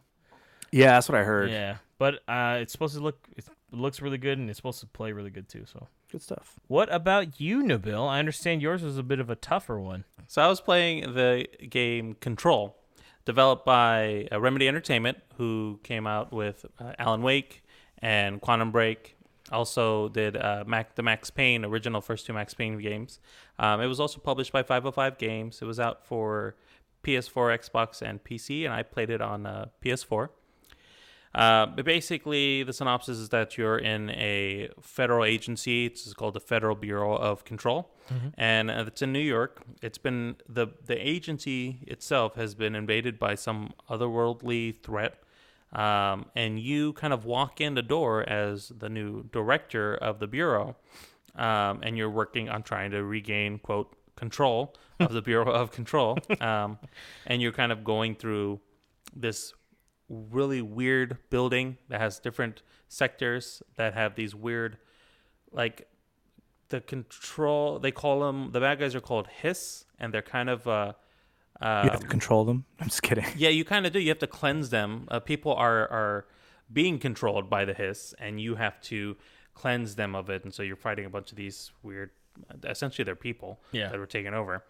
Yeah, that's what I heard. yeah. But uh, it's supposed to look it looks really good, and it's supposed to play really good too. So Good stuff. what about you, Nabil? I understand yours was a bit of a tougher one. So I was playing the game Control, developed by uh, Remedy Entertainment, who came out with uh, Alan Wake and Quantum Break. Also did uh, Mac the Max Payne original first two Max Payne games. Um, it was also published by 505 Games. It was out for PS4, Xbox, and PC, and I played it on uh, PS4. Uh, but basically, the synopsis is that you're in a federal agency. It's called the Federal Bureau of Control, and uh, it's in New York. It's been the the agency itself has been invaded by some otherworldly threat, um, and you kind of walk in the door as the new director of the bureau, um, and you're working on trying to regain quote control of the [LAUGHS] Bureau of Control, um, and you're kind of going through this really weird building that has different sectors that have these weird like the control they call them the bad guys are called hiss and they're kind of uh You um, have to control them. [LAUGHS] I'm just kidding. yeah you kind of do you have to cleanse them uh, people are are being controlled by the hiss and you have to cleanse them of it and so you're fighting a bunch of these weird essentially they're people Yeah. that were taken over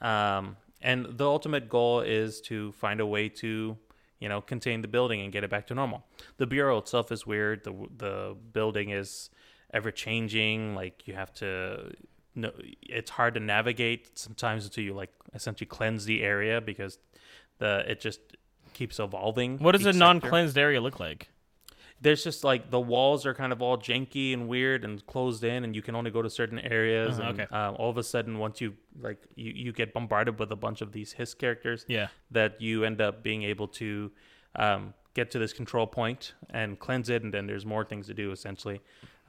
um, and the ultimate goal is to find a way to you know contain the building and get it back to normal. The bureau itself is weird. The the building is ever changing. Like you have to no it's hard to navigate sometimes until you like essentially cleanse the area because the it just keeps evolving What does a non cleansed area look like? There's just like the walls are kind of all janky and weird and closed in and you can only go to certain areas Uh-huh, and okay. um, all of a sudden once you like you, you get bombarded with a bunch of these hiss characters Yeah. that you end up being able to um, get to this control point and cleanse it and then there's more things to do essentially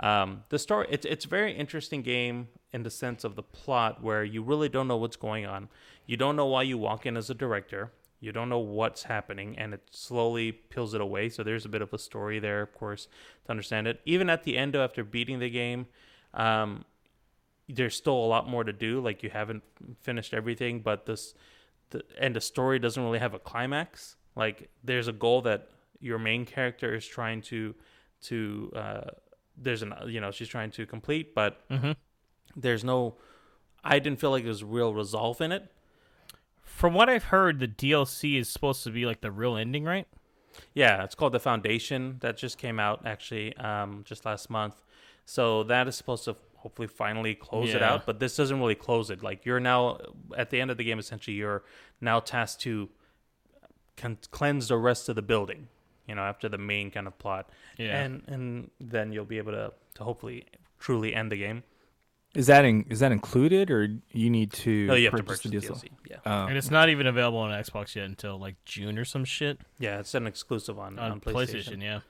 um, the story it's, it's a very interesting game in the sense of the plot where you really don't know what's going on you don't know why you walk in as a director you don't know what's happening and it slowly peels it away. So there's a bit of a story there of course to understand it. Even at the end after beating the game um, there's still a lot more to do. Like you haven't finished everything but this the, and the story doesn't really have a climax. Like there's a goal that your main character is trying to to uh, there's an you know she's trying to complete but there's no i didn't feel like there was real resolve in it From what I've heard, the DLC is supposed to be like the real ending, right? Yeah, it's called The Foundation. That just came out actually um, just last month. So that is supposed to hopefully finally close it out. But this doesn't really close it. Like you're now at the end of the game, essentially, you're now tasked to can cleanse the rest of the building. You know, after the main kind of plot, Yeah. and and then you'll be able to to hopefully truly end the game. Is that in, is that included, or you need to? No, you have to purchase purchase the DLC. Yeah, Oh. and it's not even available on Xbox yet until like June or some shit yeah, it's an exclusive on, on, on PlayStation. Yeah.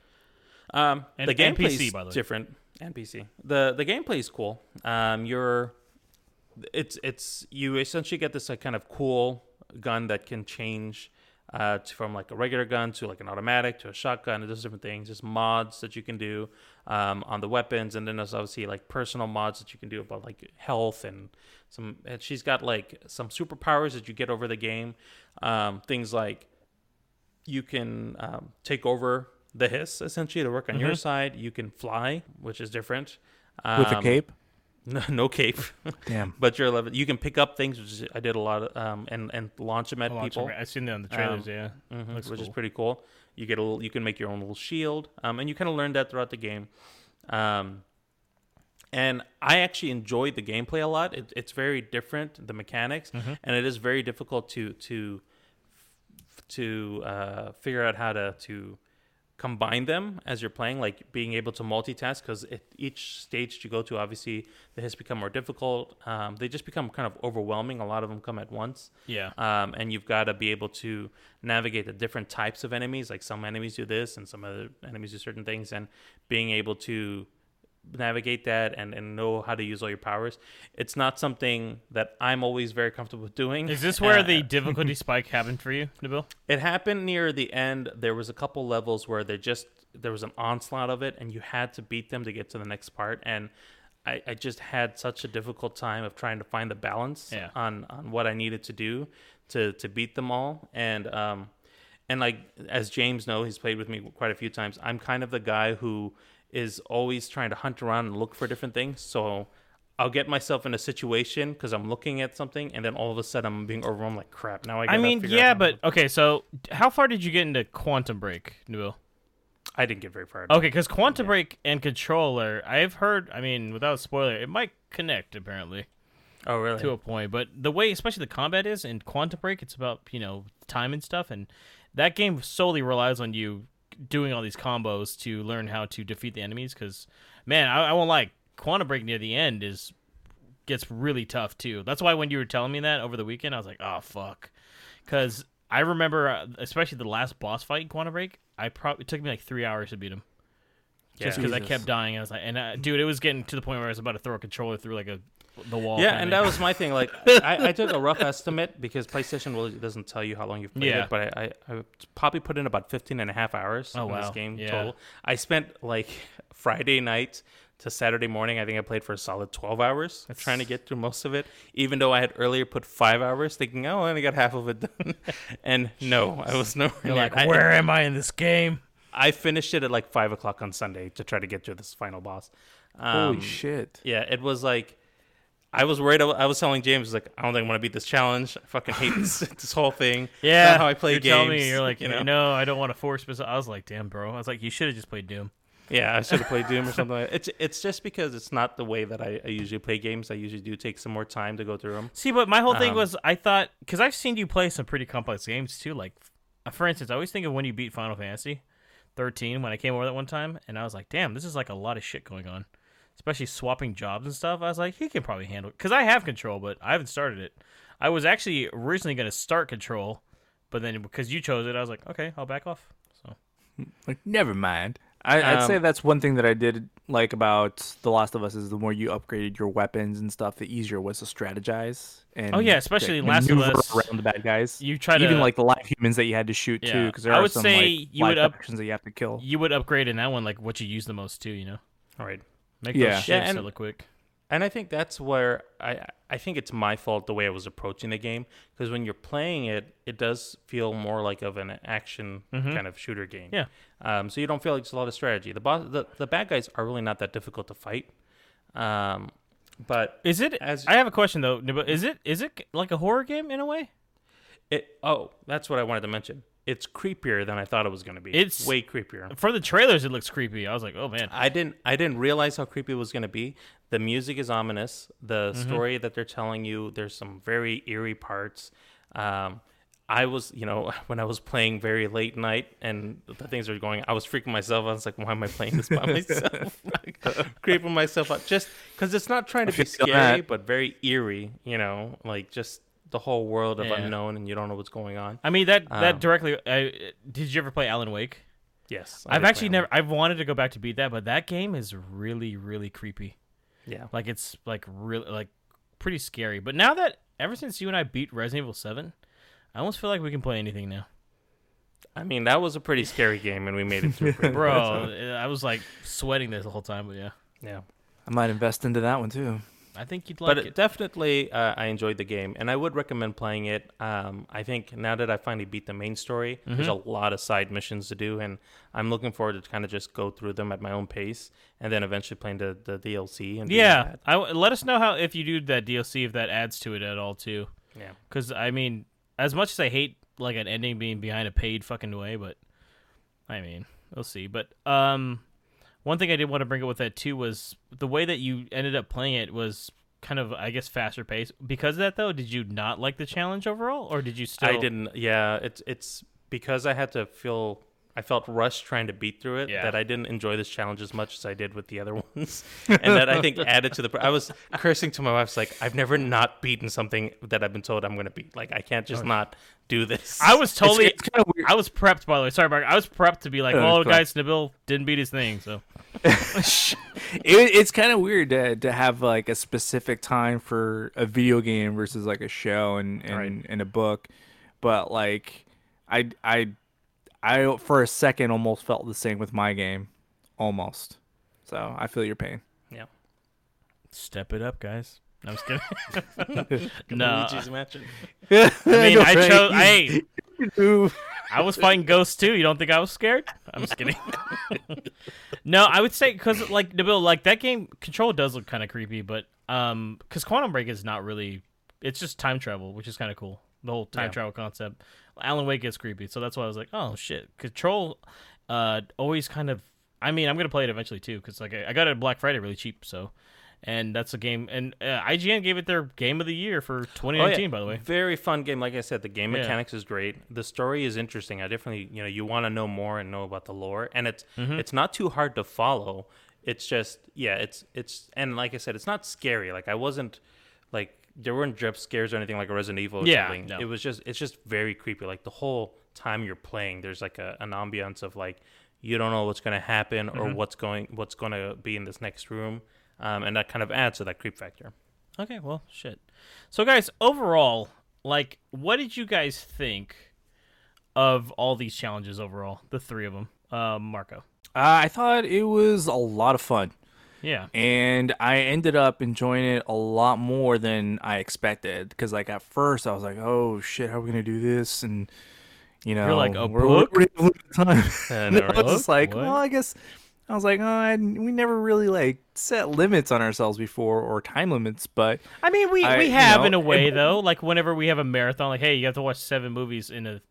Um, And- the and gameplay PC, is by the way. different and PC. the The gameplay is cool. Um, you're it's it's you essentially get this like kind of cool gun that can change uh, to, from like a regular gun to like an automatic to a shotgun. It does different things. There's mods that you can do um, on the weapons, and then there's obviously like personal mods that you can do about like health and some. And she's got like some superpowers that you get over the game. Um, things like you can um, take over the hiss essentially to work on your side. You can fly, which is different. with a Um, cape. No, no cape. [LAUGHS] Damn. but you're 11. You can pick up things, which I did a lot of, um, and and launch them at I'll people, them. I've seen that on the trailers. Um, yeah. Mhm, Looks which is pretty cool. You get a little, you can make your own little shield, um, and you kind of learn that throughout the game. Um, and I actually enjoyed the gameplay a lot. It, it's very different, the mechanics, Mm-hmm. and it is very difficult to to to uh, figure out how to to combine them as you're playing, like being able to multitask. Because each stage you go to, obviously, the hiss become more difficult. Um, they just become kind of overwhelming. A lot of them come at once Yeah. um, and you've got to be able to navigate the different types of enemies. Like some enemies do this, and some other enemies do certain things, and being able to navigate that and, and know how to use all your powers. It's not something that I'm always very comfortable with doing. Is this where Uh, the [LAUGHS] difficulty spike happened for you, Nabil? it happened near the end. There was a couple levels where they just there was an onslaught of it, and you had to beat them to get to the next part. And I, I just had such a difficult time of trying to find the balance Yeah. on on what I needed to do to to beat them all. And um, and like as James know, he's played with me quite a few times. I'm kind of the guy who is always trying to hunt around and look for different things. So. I'll get myself in a situation because I'm looking at something, and then all of a sudden I'm being overwhelmed. Like crap! Now I. I mean, yeah, but okay. So, how far did you get into Quantum Break, Nabil? I didn't get very far. Okay, because Quantum Break and Controller, I've heard. I mean, without spoiler, it might connect apparently Oh, really? to a point. But the way, especially the combat is in Quantum Break, it's about you know time and stuff, and that game solely relies on you doing all these combos to learn how to defeat the enemies. Because man, I, I won't lie, Quantum Break near the end is gets really tough too. That's why when you were telling me that over the weekend, I was like, oh fuck, because I remember, uh, especially the last boss fight in Quantum Break, I probably it took me like three hours to beat him. Just because I kept dying, I was like, and uh, dude, it was getting to the point where I was about to throw a controller through like a the wall. Yeah, and that was my thing. Like, [LAUGHS] I, I took a rough estimate because PlayStation really doesn't tell you how long you've played Yeah. it, but I, I, I probably put in about 15 and a half hours Oh, in this game Yeah. total. I spent like [LAUGHS] Friday night to Saturday morning. I think I played for a solid 12 hours trying to get through most of it, even though I had earlier put five hours thinking, oh, I only got half of it done. [LAUGHS] and no, I was nowhere You're near. like, where am I in this game? I finished it at like five o'clock on Sunday to try to get to this final boss. Holy Um, shit! Yeah, it was like I was worried. I was telling James like I don't think I want to beat this challenge. I fucking hate this [LAUGHS] this whole thing. Yeah, not how I play you're games. telling me you're like, you know. know, I don't want to force. Myself. I was like, damn, bro. I was like, you should have just played Doom. Yeah, I should have played Doom or [LAUGHS] something. Like It's it's just because it's not the way that I, I usually play games. I usually do take some more time to go through them. See, but my whole thing Um, was, I thought because I've seen you play some pretty complex games too. Like, for instance, I always think of when you beat Final Fantasy 13 when I came over that one time, and I was like, damn, this is like a lot of shit going on, especially swapping jobs and stuff. I was like, he can probably handle it because I have control, but I haven't started it. I was actually originally going to start control, but then because you chose it, I was like, okay, I'll back off. So Like, never mind. I, I'd say Um, that's one thing that I did like about The Last of Us is the more you upgraded your weapons and stuff, the easier it was to strategize. And Oh, yeah, especially like, Last of Us, around the bad guys. you try to even like the live humans that you had to shoot too, Yeah, because there I are would some say like you would up- actions that you have to kill. you would upgrade in that one like what you use the most too. You know, All right. Make Yeah. those shifts Yeah, and- hella quick. And I think that's where I I think it's my fault the way I was approaching the game because when you're playing it, it does feel more like of an action kind of shooter game. Yeah. Um, so you don't feel like it's a lot of strategy. The boss, the, the bad guys are really not that difficult to fight. Um, but Is it? As- I have a question though. Is it? Is it like a horror game in a way? it oh that's what I wanted to mention. It's creepier than I thought it was going to be. It's- way creepier. For the trailers, it looks creepy. I was like, oh man. I didn't I didn't realize how creepy it was going to be. The music is ominous. The Mm-hmm. story that they're telling you, there's some very eerie parts. Um, I was, you know, [LAUGHS] when I was playing very late night and the things were going, I was freaking myself. I was like, why am I playing this by [LAUGHS] myself? [LAUGHS] like, creeping myself out just because it's not trying to be scary, that. but very eerie. You know, like just the whole world of Yeah. unknown and you don't know what's going on. I mean that that Um, directly. I, did you ever play Alan Wake? Yes, I I've actually never. I've wanted to go back to beat that, but that game is really, really creepy. Yeah, Like it's like really like pretty scary. But now that ever since you and I beat Resident Evil Seven, I almost feel like we can play anything now, I mean that was a pretty scary game, and we made it through. [LAUGHS] bro. I was like sweating this the whole time. But yeah, yeah. I might invest into that one too. I think you'd like it. but it. definitely uh, I enjoyed the game, and I would recommend playing it. Um, I think now that I finally beat the main story, there's a Mm-hmm. lot of side missions to do, and I'm looking forward to kind of just go through them at my own pace, and then eventually playing the, the DLC. And yeah. I let us know how if you do that DLC if that adds to it at all too. yeah. Because I mean, as much as I hate like an ending being behind a paid fucking way, but I mean, we'll see. But um, one thing I did want to bring up with that too was the way that you ended up playing it was kind of, I guess, faster pace. Because of that, though, did you not like the challenge overall, or did you still? I didn't. Yeah, it's it's because I had to feel. I felt rushed trying to beat through it Yeah. that I didn't enjoy this challenge as much as I did with the other [LAUGHS] ones, and that I think [LAUGHS] added to the. pr- I was cursing to my wife, like I've never not beaten something that I've been told I'm going to beat. Like I can't just oh. not do this. I was totally. it's kinda weird. I was prepped, by the way. Sorry, Mark. I was prepped to be like, Oh, "Oh, guys, Nabil didn't beat his thing." So [LAUGHS] it, it's kind of weird to, to have like a specific time for a video game versus like a show and and, Right. and a book but like I, I i for a second almost felt the same with my game almost so i feel your pain yeah. step it up, guys. No, I'm just kidding. [LAUGHS] [LAUGHS] no, Luigi's Mansion. [LAUGHS] I mean, know, I right? chose. Hey, I was fighting ghosts too. You don't think I was scared? I'm just kidding. no, I would say because like Nabil, like that game control does look kind of creepy, but um, because Quantum Break is not really. It's just time travel, which is kind of cool. The whole time Yeah. travel concept. Alan Wake gets creepy, so that's why I was like, oh shit. Control, uh, always kind of. I mean, I'm gonna play it eventually too, because like I, I got it Black Friday really cheap, so. And that's a game, and uh, IGN gave it their game of the year for 2019, by the way. Very fun game. Like I said, the game Yeah. mechanics is great. The story is interesting. I definitely, you know, you want to know more and know about the lore, and it's Mm-hmm. it's not too hard to follow. It's just, yeah, it's it's, and like I said, it's not scary. Like I wasn't, like there weren't jump scares or anything like a Resident Evil. Or Yeah, something. no. it was just, it's just very creepy. Like the whole time you're playing, there's like a, an ambiance of like you don't know what's gonna happen or Mm-hmm. what's going what's gonna be in this next room, um, and that kind of adds to that creep factor. Okay, well, shit. So, guys, overall, like, what did you guys think of all these challenges overall? The three of them. Um, Marco. Uh, i thought it was a lot of fun Yeah. and I ended up enjoying it a lot more than I expected. Because like at first I was like, "Oh shit, how are we gonna do this?" And you know, like, "A we're- book?" we're lose time. [LAUGHS] And [LAUGHS] I was just like, What? "Well, I guess." I was like, "Oh, I, we never really like set limits on ourselves before or time limits." But I mean, we, I- we you have know, in a way, it- though. Like, whenever we have a marathon, like, hey, you have to watch seven movies in a.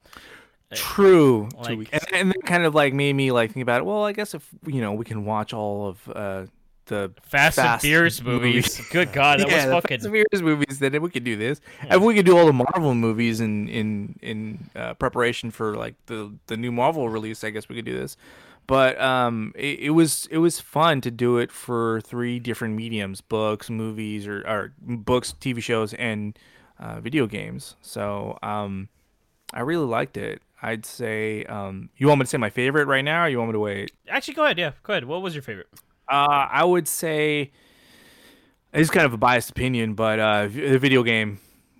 true, Like- two weeks. And, and that kind of like made me like think about it. Well, I guess if you know we can watch all of uh, the Fast, and Fast Furious movies. [LAUGHS] Good God, that [LAUGHS] yeah, was Fast and fucking. Furious movies. Then we could do this. and we could do all the Marvel movies in in in uh, preparation for like the the new Marvel release, I guess we could do this. But um, it, it was it was fun to do it for three different mediums: books, movies, or, or books, TV shows, and uh, video games. So um, I really liked it. I'd say um, you want me to say my favorite right now, or you want me to wait? Actually, go ahead. Yeah, go ahead. What was your favorite? Uh, I would say it's kind of a biased opinion, but uh, the video game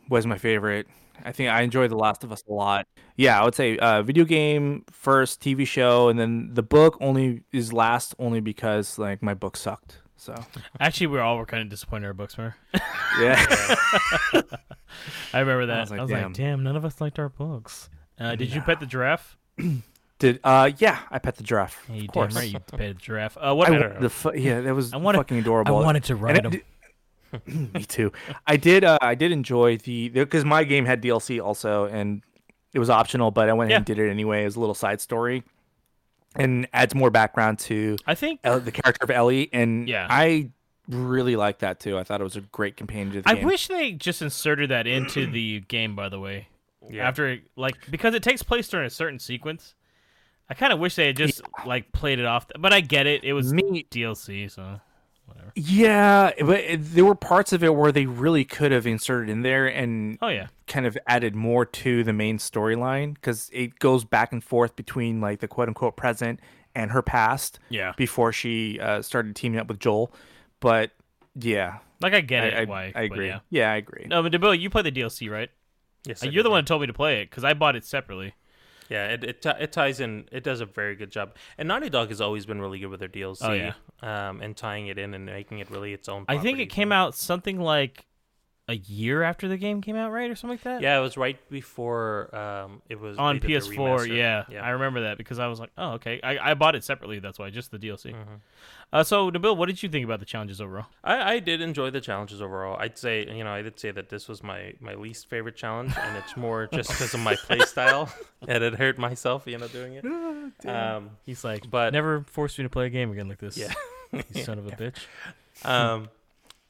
was my favorite. I think I enjoyed The Last of Us a lot. Yeah, I would say uh, video game first, TV show, and then the book only is last only because like my book sucked. So Actually, we all were kind of disappointed our books, were. [LAUGHS] yeah, [LAUGHS] I remember that. I was was like, like, damn. damn, none of us liked our books. Uh, did you pet the giraffe? [CLEARS THROAT] did uh yeah, I pet the giraffe. Yeah, you of course. damn right you [LAUGHS] petted the giraffe. Uh, what I matter? the fu- yeah, that was I wanted- fucking adorable. I wanted to And ride it him. did- [CLEARS THROAT] Me too. I did. Uh, I did enjoy the because my game had DLC also, and it was optional, but I went Yeah. and did it anyway as a little side story, and adds more background to I think El- the character of Ellie. And Yeah. I really like that too. I thought it was a great companion to the I game. wish they just inserted that into the game. By the way, Yeah. after like because it takes place during a certain sequence. I kind of wish they had just like played it off, but I get it. It was Me- DLC, so whatever. Yeah, but it, there were parts of it where they really could have inserted in there and Oh yeah, kind of added more to the main storyline because it goes back and forth between like the quote unquote present and her past. Yeah. Before she uh, started teaming up with Joel, but yeah, like I get I, it. I, why? I agree. yeah. Yeah. I agree. No, but Bill, you play the DLC, right? Yes, Uh, You're the one who told me to play it because I bought it separately. Yeah, it it, ti- it ties in. It does a very good job. And Naughty Dog has always been really good with their DLC. Oh, yeah. um, and tying it in and making it really its own. I think it came out something like a year after the game came out, right, or something like that. Yeah, it was right before um, it was on they did the PS4. Yeah, yeah. I remember that because I was like, oh, okay. I, I bought it separately. That's why, just the DLC. Mm-hmm. Uh, so, Nabil, what did you think about the challenges overall? I, I did enjoy the challenges overall. I'd say, you know, I did say that this was my, my least favorite challenge, and it's more [LAUGHS] just because of my play style, [LAUGHS] and it hurt myself, you know, doing it. [LAUGHS] Um, He's like, But- never force me to play a game again like this. Yeah. son of a bitch. um,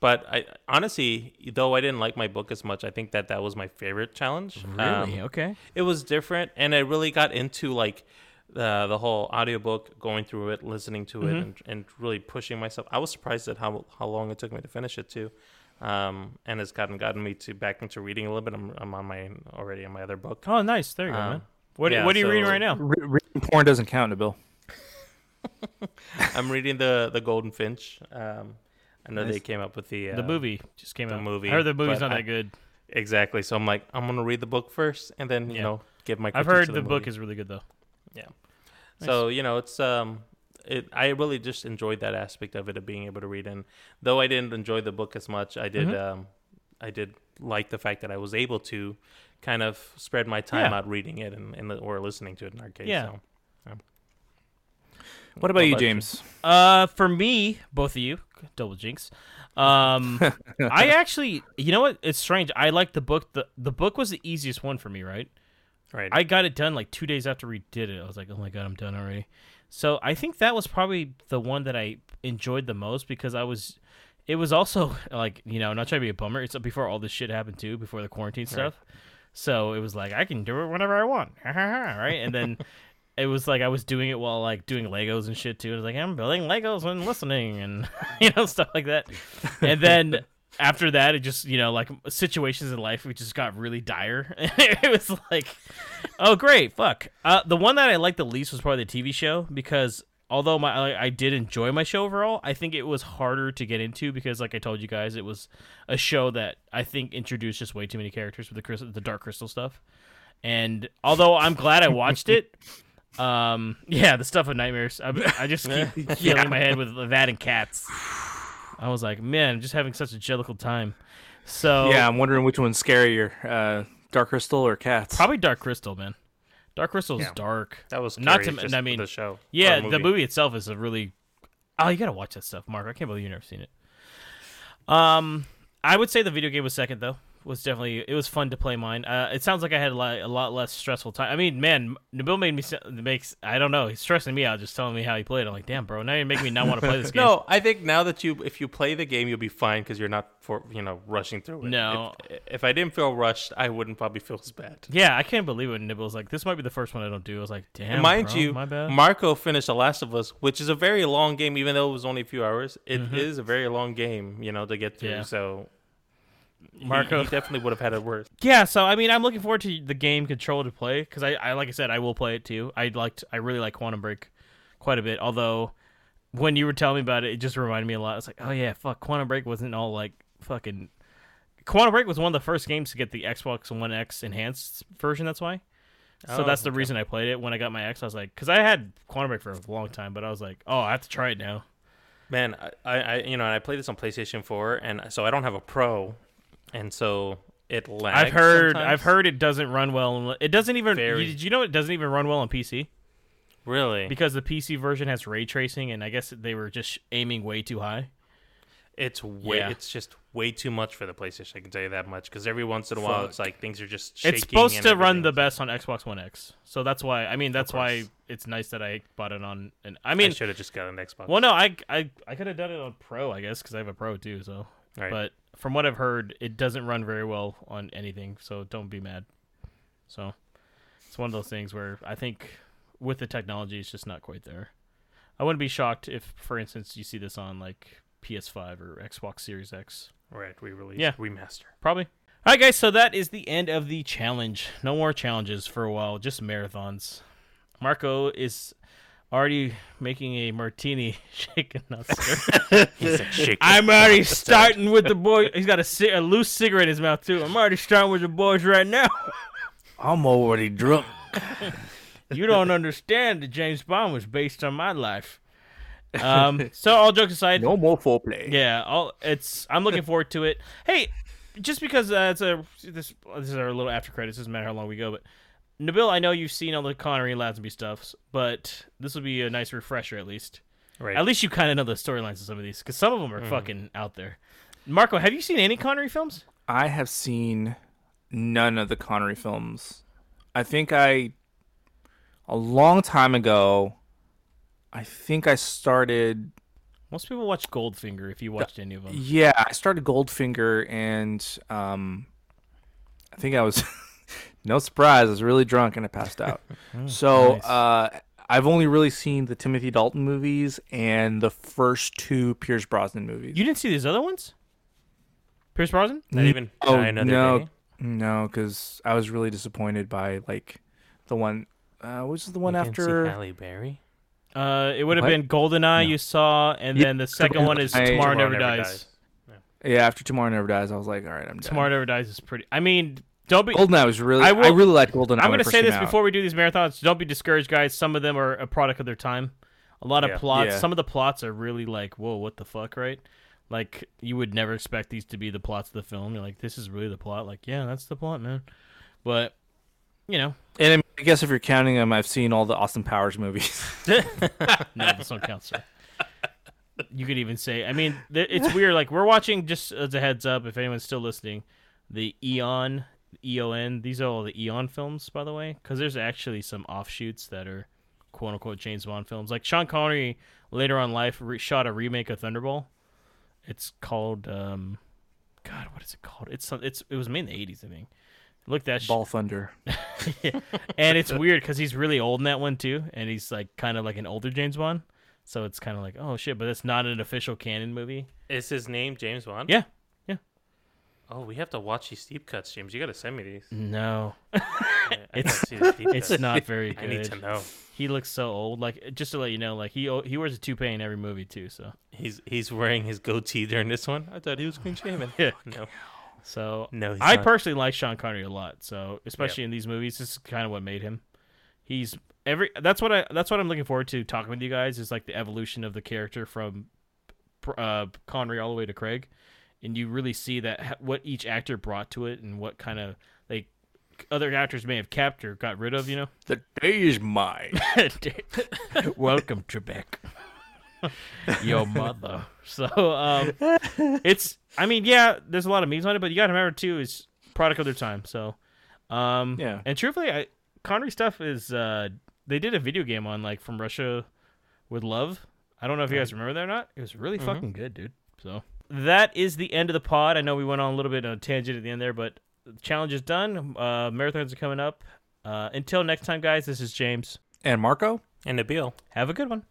but I honestly, though I didn't like my book as much, I think that that was my favorite challenge. Really? Um, okay. it was different, and I really got into like the the whole audiobook, going through it, listening to Mm-hmm. it, and, and really pushing myself. I was surprised at how how long it took me to finish it too. Um, and it's gotten gotten me to back into reading a little bit. I'm, I'm on my already on my other book. Oh, nice. There you go, Um, man. What, yeah, what are you reading right now? Re- reading porn doesn't count, Bill. [LAUGHS] I'm reading the the Golden Finch. Um, I know they came up with the uh, The movie just came up with the out. movie, I heard the movie's not I- that good. exactly. So I'm like, I'm gonna read the book first, and then you Yeah. know give my. I've heard of the, book is really good though. Yeah. So you know, it's um, it. I really just enjoyed that aspect of it of being able to read, and though I didn't enjoy the book as much, I did. Mm-hmm. Um, I did like the fact that I was able to kind of spread my time Yeah. out reading it and, and or listening to it in our case. Yeah. So. What about you, about you? James? Uh, for me, both of you, double jinx. Um, I [LAUGHS] actually, you know what? It's strange. I like the book. the The book was the easiest one for me, right? Right. I got it done like two days after we did it. I was like, oh my god, I'm done already. So I think that was probably the one that I enjoyed the most because I was. It was also [LAUGHS] like you know, not trying to be a bummer. It's before all this shit happened too, before the quarantine stuff. So it was like I can do it whenever I want, [LAUGHS] right? And then it was like I was doing it while like doing Legos and shit too. It was like I'm building Legos and listening and [LAUGHS] you know stuff like that. And then after that, it just you know like situations in life we just got really dire. [LAUGHS] it was like, oh great, fuck. Uh, the one that I liked the least was probably the TV show because although my I, I did enjoy my show overall, I think it was harder to get into because like I told you guys, it was a show that I think introduced just way too many characters with the the Dark Crystal stuff. And although I'm glad I watched it, [LAUGHS] um, [LAUGHS] yeah, the stuff of nightmares. I, I just keep [LAUGHS] filling my head with that and cats. I was like, man, I'm just having such a jellicle time. So Yeah, I'm wondering which one's scarier, uh, Dark Crystal or Cats. probably Dark Crystal, man. Dark Crystal's Yeah. dark. that was not to. just I mean, the show. Yeah, movie. the movie itself is a really. Oh, you gotta watch that stuff, Mark. I can't believe you've never seen it. Um, I would say the video game was second though. Was definitely it was fun to play mine. Uh, it sounds like I had a lot, a lot less stressful time. I mean, man, Nabil made me makes I don't know. He's stressing me out just telling me how he played. I'm like, damn, bro. Now you're making me not want to play this [LAUGHS] game. No, I think now that you, if you play the game, you'll be fine because you're not for you know rushing through it. No. if, if I didn't feel rushed, I wouldn't probably feel as bad. Yeah, I can't believe it. Nabil's like, this might be the first one I don't do. I was like, damn, Mind bro, you, my bad. Marco finished The Last of Us, which is a very long game, even though it was only a few hours. It is Mm-hmm. a very long game, you know, to get through. Yeah. So Marco- he, definitely would have had it worse. [LAUGHS] Yeah, so I mean, I'm looking forward to the game control to play because I, I, like I said, I will play it too. I liked, I really like Quantum Break quite a bit. Although, when you were telling me about it, it just reminded me a lot. It's like, oh yeah, fuck, Quantum Break wasn't all like fucking. Quantum Break was one of the first games to get the Xbox One X enhanced version. That's why. So Oh, that's the okay. reason I played it when I got my X. I was like, because I had Quantum Break for a long time, but I was like, oh, I have to try it now. Man, I, I, I you know, and I played this on PlayStation 4, and so I don't have a Pro, and so it lags. I've heard, sometimes. I've heard it doesn't run well. It doesn't even. Very. Did you know it doesn't even run well on PC? Really, because the PC version has ray tracing, and I guess they were just aiming way too high. It's way. Yeah. It's just way too much for the PlayStation. I can tell you that much. Because every once in a while, it's like things are just. Shaking It's supposed to run the best on Xbox One X, so that's why. I mean, that's why it's nice that I bought it on. And I I mean, should have just got an Xbox. well, no, I I I could have done it on Pro, I guess, because I have a Pro too. So, Right. but from what I've heard, it doesn't run very well on anything. So don't be mad. So it's one of those things where I think with the technology, it's just not quite there. I wouldn't be shocked if, for instance, you see this on like PS5 or Xbox Series X. right. We released Yeah. remaster. Probably. All right, guys. So that is the end of the challenge. No more challenges for a while. Just marathons. Marco is already making a martini [LAUGHS] shaken not stirred. [LAUGHS] He's like shaking. I'm already starting with the boy. He's got a, loose cigarette in his mouth too. I'm already starting with the boys right now. [LAUGHS] I'm already drunk. you don't understand that James Bond was based on my life. Um, so all jokes aside, No more foreplay. Yeah, I'll, it's. I'm looking forward to it. Hey, just because uh, it's a this this is our little after credits. Doesn't matter how long we go, but Nabil, I know you've seen all the Connery and Lazenby stuff, but this will be a nice refresher at least. Right. At least you kind of know the storylines of some of these because some of them are fucking out there. Marco, have you seen any Connery films? I have seen none of the Connery films. I think I a long time ago. I think I started. Most people watch Goldfinger if you watched any of them. Yeah, I started Goldfinger, and um, I think I was [LAUGHS] no surprise. I was really drunk and I passed out. [LAUGHS] so nice. uh, I've only really seen the Timothy Dalton movies and the first two Pierce Brosnan movies. You didn't see these other ones? Pierce Brosnan? Not even Oh Die Another no, Day? no, because I was really disappointed by like the one. Uh, which is the one You didn't see after? Halle Berry. Uh, it would have What? been Goldeneye you saw, and Yeah, then the second one is Goldeneye. Tomorrow, Tomorrow Never, Dies. Yeah, after Tomorrow Never Dies, I was like, all right, I'm done. Tomorrow Never Dies is pretty. I mean, don't be. Goldeneye was really. I I, will- really liked Goldeneye. I'm going to say this out. before we do these marathons. Don't be discouraged, guys. Some of them are a product of their time. A lot of Yeah. plots. Yeah. Some of the plots are really like, whoa, what the fuck, right? Like you would never expect these to be the plots of the film. You're like, this is really the plot. Like, yeah, that's the plot, man. But you know, And I, mean, I guess if you're counting them, I've seen all the Austin Powers movies. [LAUGHS] [LAUGHS] no, this don't count, sir. You could even say, I mean, th- it's weird. Like we're watching, just as a heads up, if anyone's still listening, the Eon, E-O-N. These are all the Eon films, by the way, because there's actually some offshoots that are quote unquote James Bond films. Like Sean Connery later on in life re- shot a remake of Thunderball. It's called, um, God, what is it called? It's it's it was made in the '80s, I think. Look that sh- Ball Thunder. [LAUGHS] and it's weird because he's really old in that one too, and he's like kind of like an older James Bond. So it's kind of like, oh shit, but it's not an official canon movie. Is his name James Bond? Yeah. Oh, we have to watch these deep cuts, James. You got to send me these. No, Yeah, [LAUGHS] I It's- gotta see the deep it's cuts. not very good. I need to know. He looks so old. Like just to let you know, like he he wears a toupee in every movie too. So He's he's wearing his goatee during this one. I thought he was clean shaven. [LAUGHS] Yeah. [LAUGHS] No. so No, I not. personally like Sean Connery a lot. So especially in these movies, this is kind of what made him. He's every that's what I that's what I'm looking forward to talking with you guys is like the evolution of the character from uh, Connery all the way to Craig, and you really see that what each actor brought to it and what kind of like other actors may have kept or got rid of. You know. The day is mine. [LAUGHS] [LAUGHS] Welcome, Trebek. [LAUGHS] Your mother. So, um, it's. I mean, yeah, there's a lot of memes on it, but you got to remember too, is product of their time. So, um, Yeah. And truthfully, I, Connery stuff is. Uh, they did a video game on like from Russia with love. I don't know if you guys remember that or not. It was really fucking good, dude. So that is the end of the pod. I know we went on a little bit on a tangent at the end there, but the challenge is done. Uh, marathons are coming up. Uh, until next time, guys. This is James. and Marco? And Nabil. Have a good one.